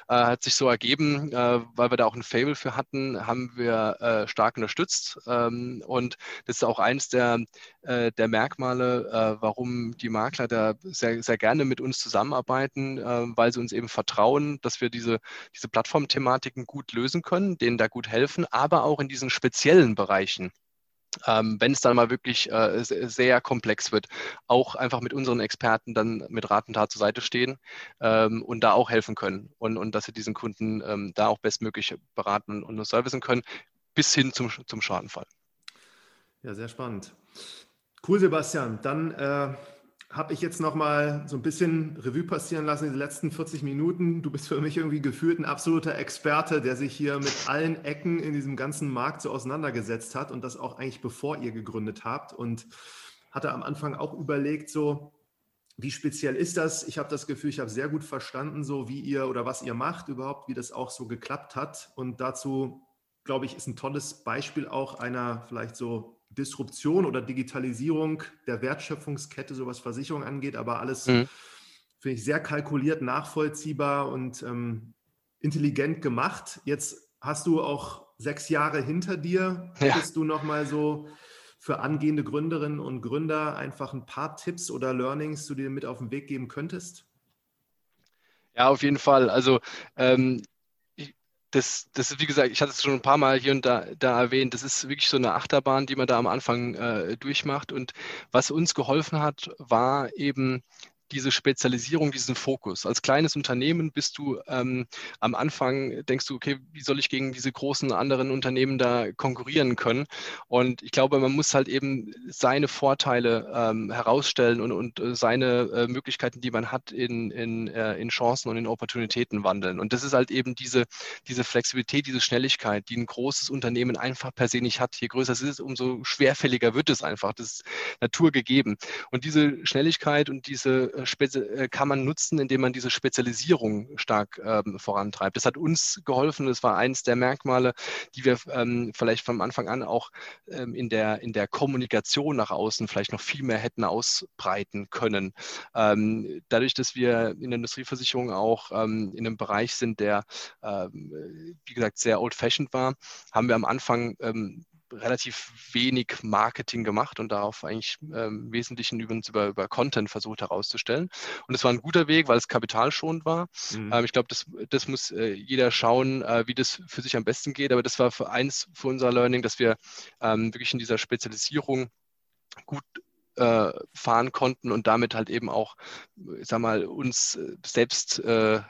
äh, hat sich so ergeben, äh, weil wir da auch ein Fable für hatten, haben wir äh, stark unterstützt. Ähm, und das ist auch eines der, äh, der Merkmale, äh, warum die Makler da sehr, sehr gerne mit uns zusammenarbeiten, äh, weil sie uns eben vertrauen, dass wir diese, diese Plattformthematiken gut lösen können, denen da gut helfen, aber auch in diesen speziellen Bereichen ähm, wenn es dann mal wirklich äh, sehr komplex wird, auch einfach mit unseren Experten dann mit Rat und Tat zur Seite stehen ähm, und da auch helfen können und, und dass sie diesen Kunden ähm, da auch bestmöglich beraten und servicen können, bis hin zum, zum Schadenfall. Ja, sehr spannend. Cool, Sebastian. Dann äh, habe ich jetzt noch mal so ein bisschen Revue passieren lassen in den letzten 40 Minuten. Du bist für mich irgendwie gefühlt ein absoluter Experte, der sich hier mit allen Ecken in diesem ganzen Markt so auseinandergesetzt hat und das auch eigentlich bevor ihr gegründet habt und hatte am Anfang auch überlegt, so wie speziell ist das? Ich habe das Gefühl, ich habe sehr gut verstanden, so wie ihr oder was ihr macht überhaupt, wie das auch so geklappt hat. Und dazu, glaube ich, ist ein tolles Beispiel auch einer vielleicht so Disruption oder Digitalisierung der Wertschöpfungskette, so was Versicherung angeht, aber alles mhm. finde ich sehr kalkuliert, nachvollziehbar und ähm, intelligent gemacht. Jetzt hast du auch sechs Jahre hinter dir. Ja. Hättest du nochmal so für angehende Gründerinnen und Gründer einfach ein paar Tipps oder Learnings, die du dir mit auf den Weg geben könntest? Ja, auf jeden Fall. Also ähm, das, das ist, wie gesagt, ich hatte es schon ein paar Mal hier und da, da erwähnt, das ist wirklich so eine Achterbahn, die man da am Anfang äh, durchmacht. Und was uns geholfen hat, war eben diese Spezialisierung, diesen Fokus. Als kleines Unternehmen bist du ähm, am Anfang, denkst du, okay, wie soll ich gegen diese großen anderen Unternehmen da konkurrieren können? Und ich glaube, man muss halt eben seine Vorteile ähm, herausstellen und, und äh, seine äh, Möglichkeiten, die man hat, in, in, äh, in Chancen und in Opportunitäten wandeln. Und das ist halt eben diese, diese Flexibilität, diese Schnelligkeit, die ein großes Unternehmen einfach per se nicht hat. Je größer es ist, umso schwerfälliger wird es einfach. Das ist naturgegeben. Und diese Schnelligkeit und diese kann man nutzen, indem man diese Spezialisierung stark ähm, vorantreibt. Das hat uns geholfen. Das war eines der Merkmale, die wir ähm, vielleicht von Anfang an auch ähm, in, der, in der Kommunikation nach außen vielleicht noch viel mehr hätten ausbreiten können. Ähm, dadurch, dass wir in der Industrieversicherung auch ähm, in einem Bereich sind, der, ähm, wie gesagt, sehr old-fashioned war, haben wir am Anfang relativ wenig Marketing gemacht und darauf eigentlich ähm, im Wesentlichen übrigens über, über Content versucht herauszustellen. Und es war ein guter Weg, weil es kapitalschonend war. Mhm. Ähm, ich glaube, das, das muss äh, jeder schauen, äh, wie das für sich am besten geht. Aber das war für eins für unser Learning, dass wir ähm, wirklich in dieser Spezialisierung gut äh, fahren konnten und damit halt eben auch, ich sag mal, uns äh, selbst äh,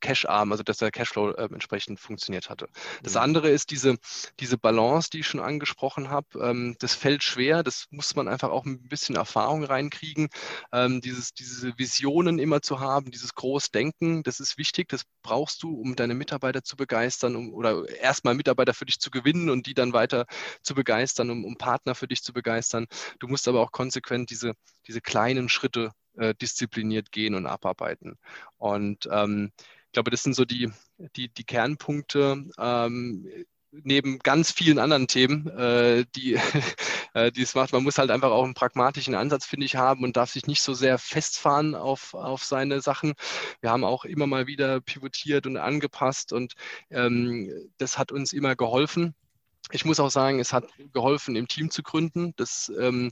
cash-arm, also dass der Cashflow äh, entsprechend funktioniert hatte. Das mhm. andere ist diese, diese Balance, die ich schon angesprochen habe. Ähm, das fällt schwer, das muss man einfach auch ein bisschen Erfahrung reinkriegen. Ähm, dieses, diese Visionen immer zu haben, dieses Großdenken, das ist wichtig, das brauchst du, um deine Mitarbeiter zu begeistern um, oder erstmal Mitarbeiter für dich zu gewinnen und die dann weiter zu begeistern, um, um Partner für dich zu begeistern. Du musst aber auch konsequent diese, diese kleinen Schritte äh, diszipliniert gehen und abarbeiten. Und ähm, ich glaube, das sind so die, die, die Kernpunkte. Ähm, neben ganz vielen anderen Themen, äh, die, äh, die es macht. Man muss halt einfach auch einen pragmatischen Ansatz, finde ich, haben und darf sich nicht so sehr festfahren auf, auf seine Sachen. Wir haben auch immer mal wieder pivotiert und angepasst und ähm, das hat uns immer geholfen ich muss auch sagen, es hat geholfen, im Team zu gründen. Das, ähm,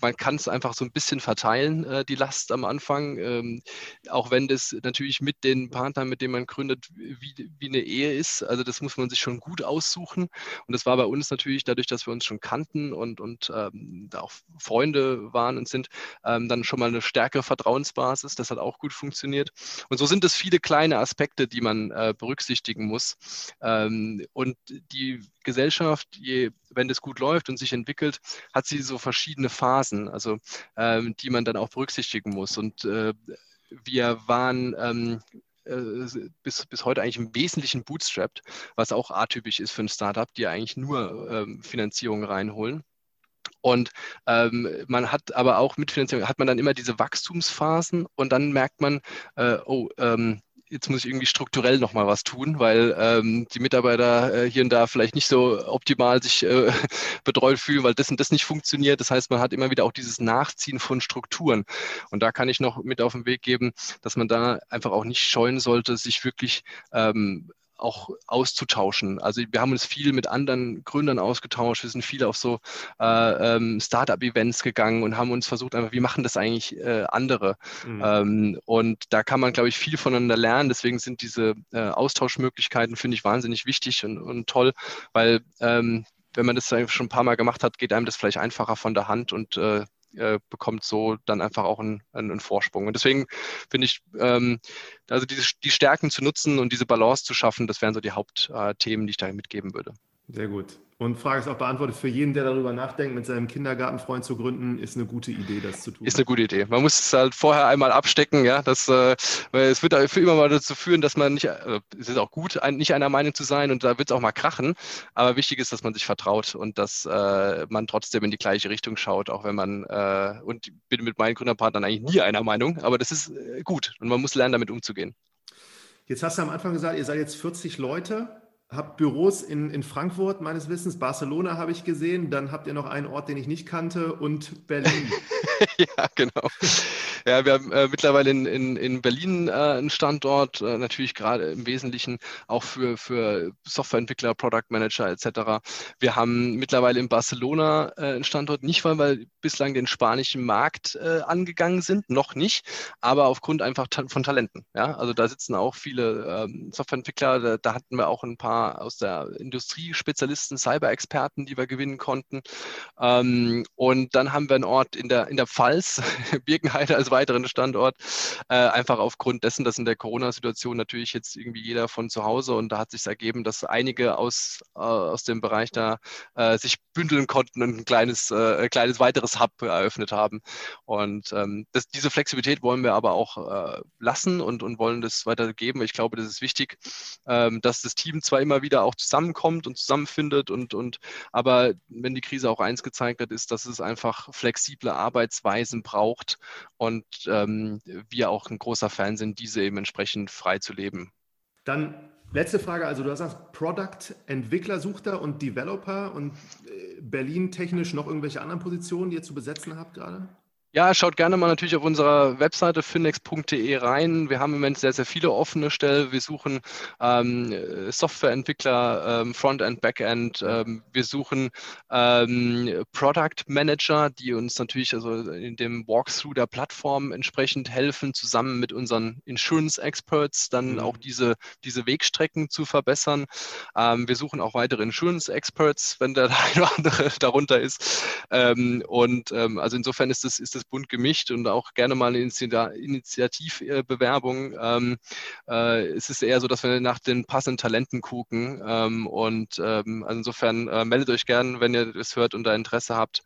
man kann es einfach so ein bisschen verteilen, äh, die Last am Anfang. Ähm, auch wenn das natürlich mit den Partnern, mit denen man gründet, wie, wie eine Ehe ist. Also das muss man sich schon gut aussuchen. Und das war bei uns natürlich dadurch, dass wir uns schon kannten und, und ähm, auch Freunde waren und sind, ähm, dann schon mal eine stärkere Vertrauensbasis. Das hat auch gut funktioniert. Und so sind es viele kleine Aspekte, die man äh, berücksichtigen muss. Ähm, und die Gesellschaft, je, wenn das gut läuft und sich entwickelt, hat sie so verschiedene Phasen, also ähm, die man dann auch berücksichtigen muss. Und äh, wir waren ähm, äh, bis, bis heute eigentlich im Wesentlichen bootstrapped, was auch atypisch ist für ein Startup, die eigentlich nur ähm, Finanzierung reinholen. Und ähm, man hat aber auch mit Finanzierung, hat man dann immer diese Wachstumsphasen und dann merkt man, äh, oh, ähm, jetzt muss ich irgendwie strukturell nochmal was tun, weil ähm, die Mitarbeiter äh, hier und da vielleicht nicht so optimal sich äh, betreut fühlen, weil das und das nicht funktioniert. Das heißt, man hat immer wieder auch dieses Nachziehen von Strukturen. Und da kann ich noch mit auf den Weg geben, dass man da einfach auch nicht scheuen sollte, sich wirklich ähm, auch auszutauschen. Also wir haben uns viel mit anderen Gründern ausgetauscht. Wir sind viel auf so äh, ähm, Startup-Events gegangen und haben uns versucht, einfach, wie machen das eigentlich äh, andere? Mhm. Ähm, und da kann man, glaube ich, viel voneinander lernen. Deswegen sind diese äh, Austauschmöglichkeiten, finde ich, wahnsinnig wichtig und, und toll, weil ähm, wenn man das schon ein paar Mal gemacht hat, geht einem das vielleicht einfacher von der Hand und äh, äh, bekommt so dann einfach auch einen, einen Vorsprung. Und deswegen finde ich, ähm, also diese, die Stärken zu nutzen und diese Balance zu schaffen, das wären so die Hauptthemen, die ich da mitgeben würde. Sehr gut. Und Frage ist auch beantwortet, für jeden, der darüber nachdenkt, mit seinem Kindergartenfreund zu gründen, ist eine gute Idee, das zu tun. Ist eine gute Idee. Man muss es halt vorher einmal abstecken, ja. Das, äh, es wird für immer mal dazu führen, dass man nicht, äh, es ist auch gut, ein, nicht einer Meinung zu sein und da wird es auch mal krachen. Aber wichtig ist, dass man sich vertraut und dass äh, man trotzdem in die gleiche Richtung schaut, auch wenn man, äh, und ich bin mit meinen Gründerpartnern eigentlich nie einer Meinung, aber das ist äh, gut und man muss lernen, damit umzugehen. Jetzt hast du am Anfang gesagt, ihr seid jetzt 40 Leute habe Büros in, in Frankfurt meines Wissens, Barcelona habe ich gesehen, dann habt ihr noch einen Ort, den ich nicht kannte und Berlin. ja, genau. Ja, wir haben äh, mittlerweile in, in, in Berlin äh, einen Standort, äh, natürlich gerade im Wesentlichen auch für, für Softwareentwickler, Product Manager etc. Wir haben mittlerweile in Barcelona äh, einen Standort, nicht weil wir bislang den spanischen Markt äh, angegangen sind, noch nicht, aber aufgrund einfach ta von Talenten. Ja? Also da sitzen auch viele ähm, Softwareentwickler, da, da hatten wir auch ein paar aus der Industrie Spezialisten, Cyber-Experten, die wir gewinnen konnten. Ähm, und dann haben wir einen Ort in der, in der Pfalz, Birkenheide als weiteren Standort, äh, einfach aufgrund dessen, dass in der Corona-Situation natürlich jetzt irgendwie jeder von zu Hause und da hat sich ergeben, dass einige aus, äh, aus dem Bereich da äh, sich bündeln konnten und ein kleines, äh, ein kleines weiteres Hub eröffnet haben. Und ähm, das, diese Flexibilität wollen wir aber auch äh, lassen und, und wollen das weitergeben. Ich glaube, das ist wichtig, ähm, dass das Team zwar immer wieder auch zusammenkommt und zusammenfindet und, und aber wenn die Krise auch eins gezeigt hat, ist, dass es einfach flexible Arbeitsweisen braucht und ähm, wir auch ein großer Fan sind, diese eben entsprechend frei zu leben. Dann letzte Frage, also du hast gesagt, Product Entwickler sucht da und Developer und äh, Berlin technisch noch irgendwelche anderen Positionen, die ihr zu besetzen habt gerade? Ja, schaut gerne mal natürlich auf unserer Webseite finex.de rein. Wir haben im Moment sehr, sehr viele offene Stellen. Wir suchen ähm, Softwareentwickler, ähm, Frontend, Backend. Ähm, wir suchen ähm, Product Manager, die uns natürlich also in dem Walkthrough der Plattform entsprechend helfen, zusammen mit unseren Insurance Experts dann mhm. auch diese, diese Wegstrecken zu verbessern. Ähm, wir suchen auch weitere Insurance Experts, wenn der eine oder andere darunter ist. Ähm, und also insofern ist es ist es bunt gemischt und auch gerne mal eine Initiativbewerbung. Ähm, äh, es ist eher so, dass wir nach den passenden Talenten gucken. Ähm, und ähm, also insofern äh, meldet euch gern, wenn ihr das hört und da Interesse habt.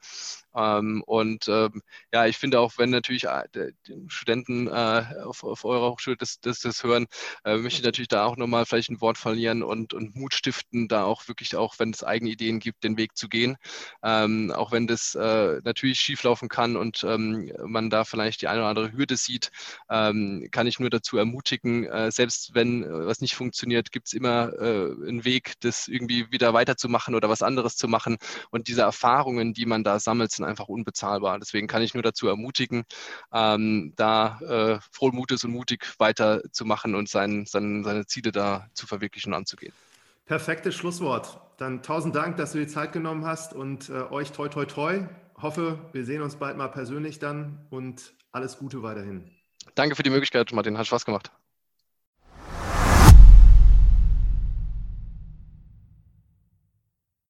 Ähm, und ähm, ja, ich finde auch, wenn natürlich äh, Studenten äh, auf, auf, eurer Hochschule das, das, das hören, äh, möchte ich natürlich da auch nochmal vielleicht ein Wort verlieren und, und Mut stiften, da auch wirklich auch, wenn es eigene Ideen gibt, den Weg zu gehen. Ähm, auch wenn das äh, natürlich schieflaufen kann und ähm, man da vielleicht die eine oder andere Hürde sieht, ähm, kann ich nur dazu ermutigen, äh, selbst wenn äh, was nicht funktioniert, gibt es immer einen Weg, das irgendwie wieder weiterzumachen oder was anderes zu machen. Und diese Erfahrungen, die man da sammelt, sind einfach unbezahlbar. Deswegen kann ich nur dazu ermutigen, ähm, da äh, frohen Mutes und mutig weiterzumachen und sein, sein, seine Ziele da zu verwirklichen und anzugehen. Perfektes Schlusswort. Dann tausend Dank, dass du die Zeit genommen hast und äh, euch toi toi toi. Hoffe, wir sehen uns bald mal persönlich dann und alles Gute weiterhin. Danke für die Möglichkeit, Martin. Hat Spaß gemacht.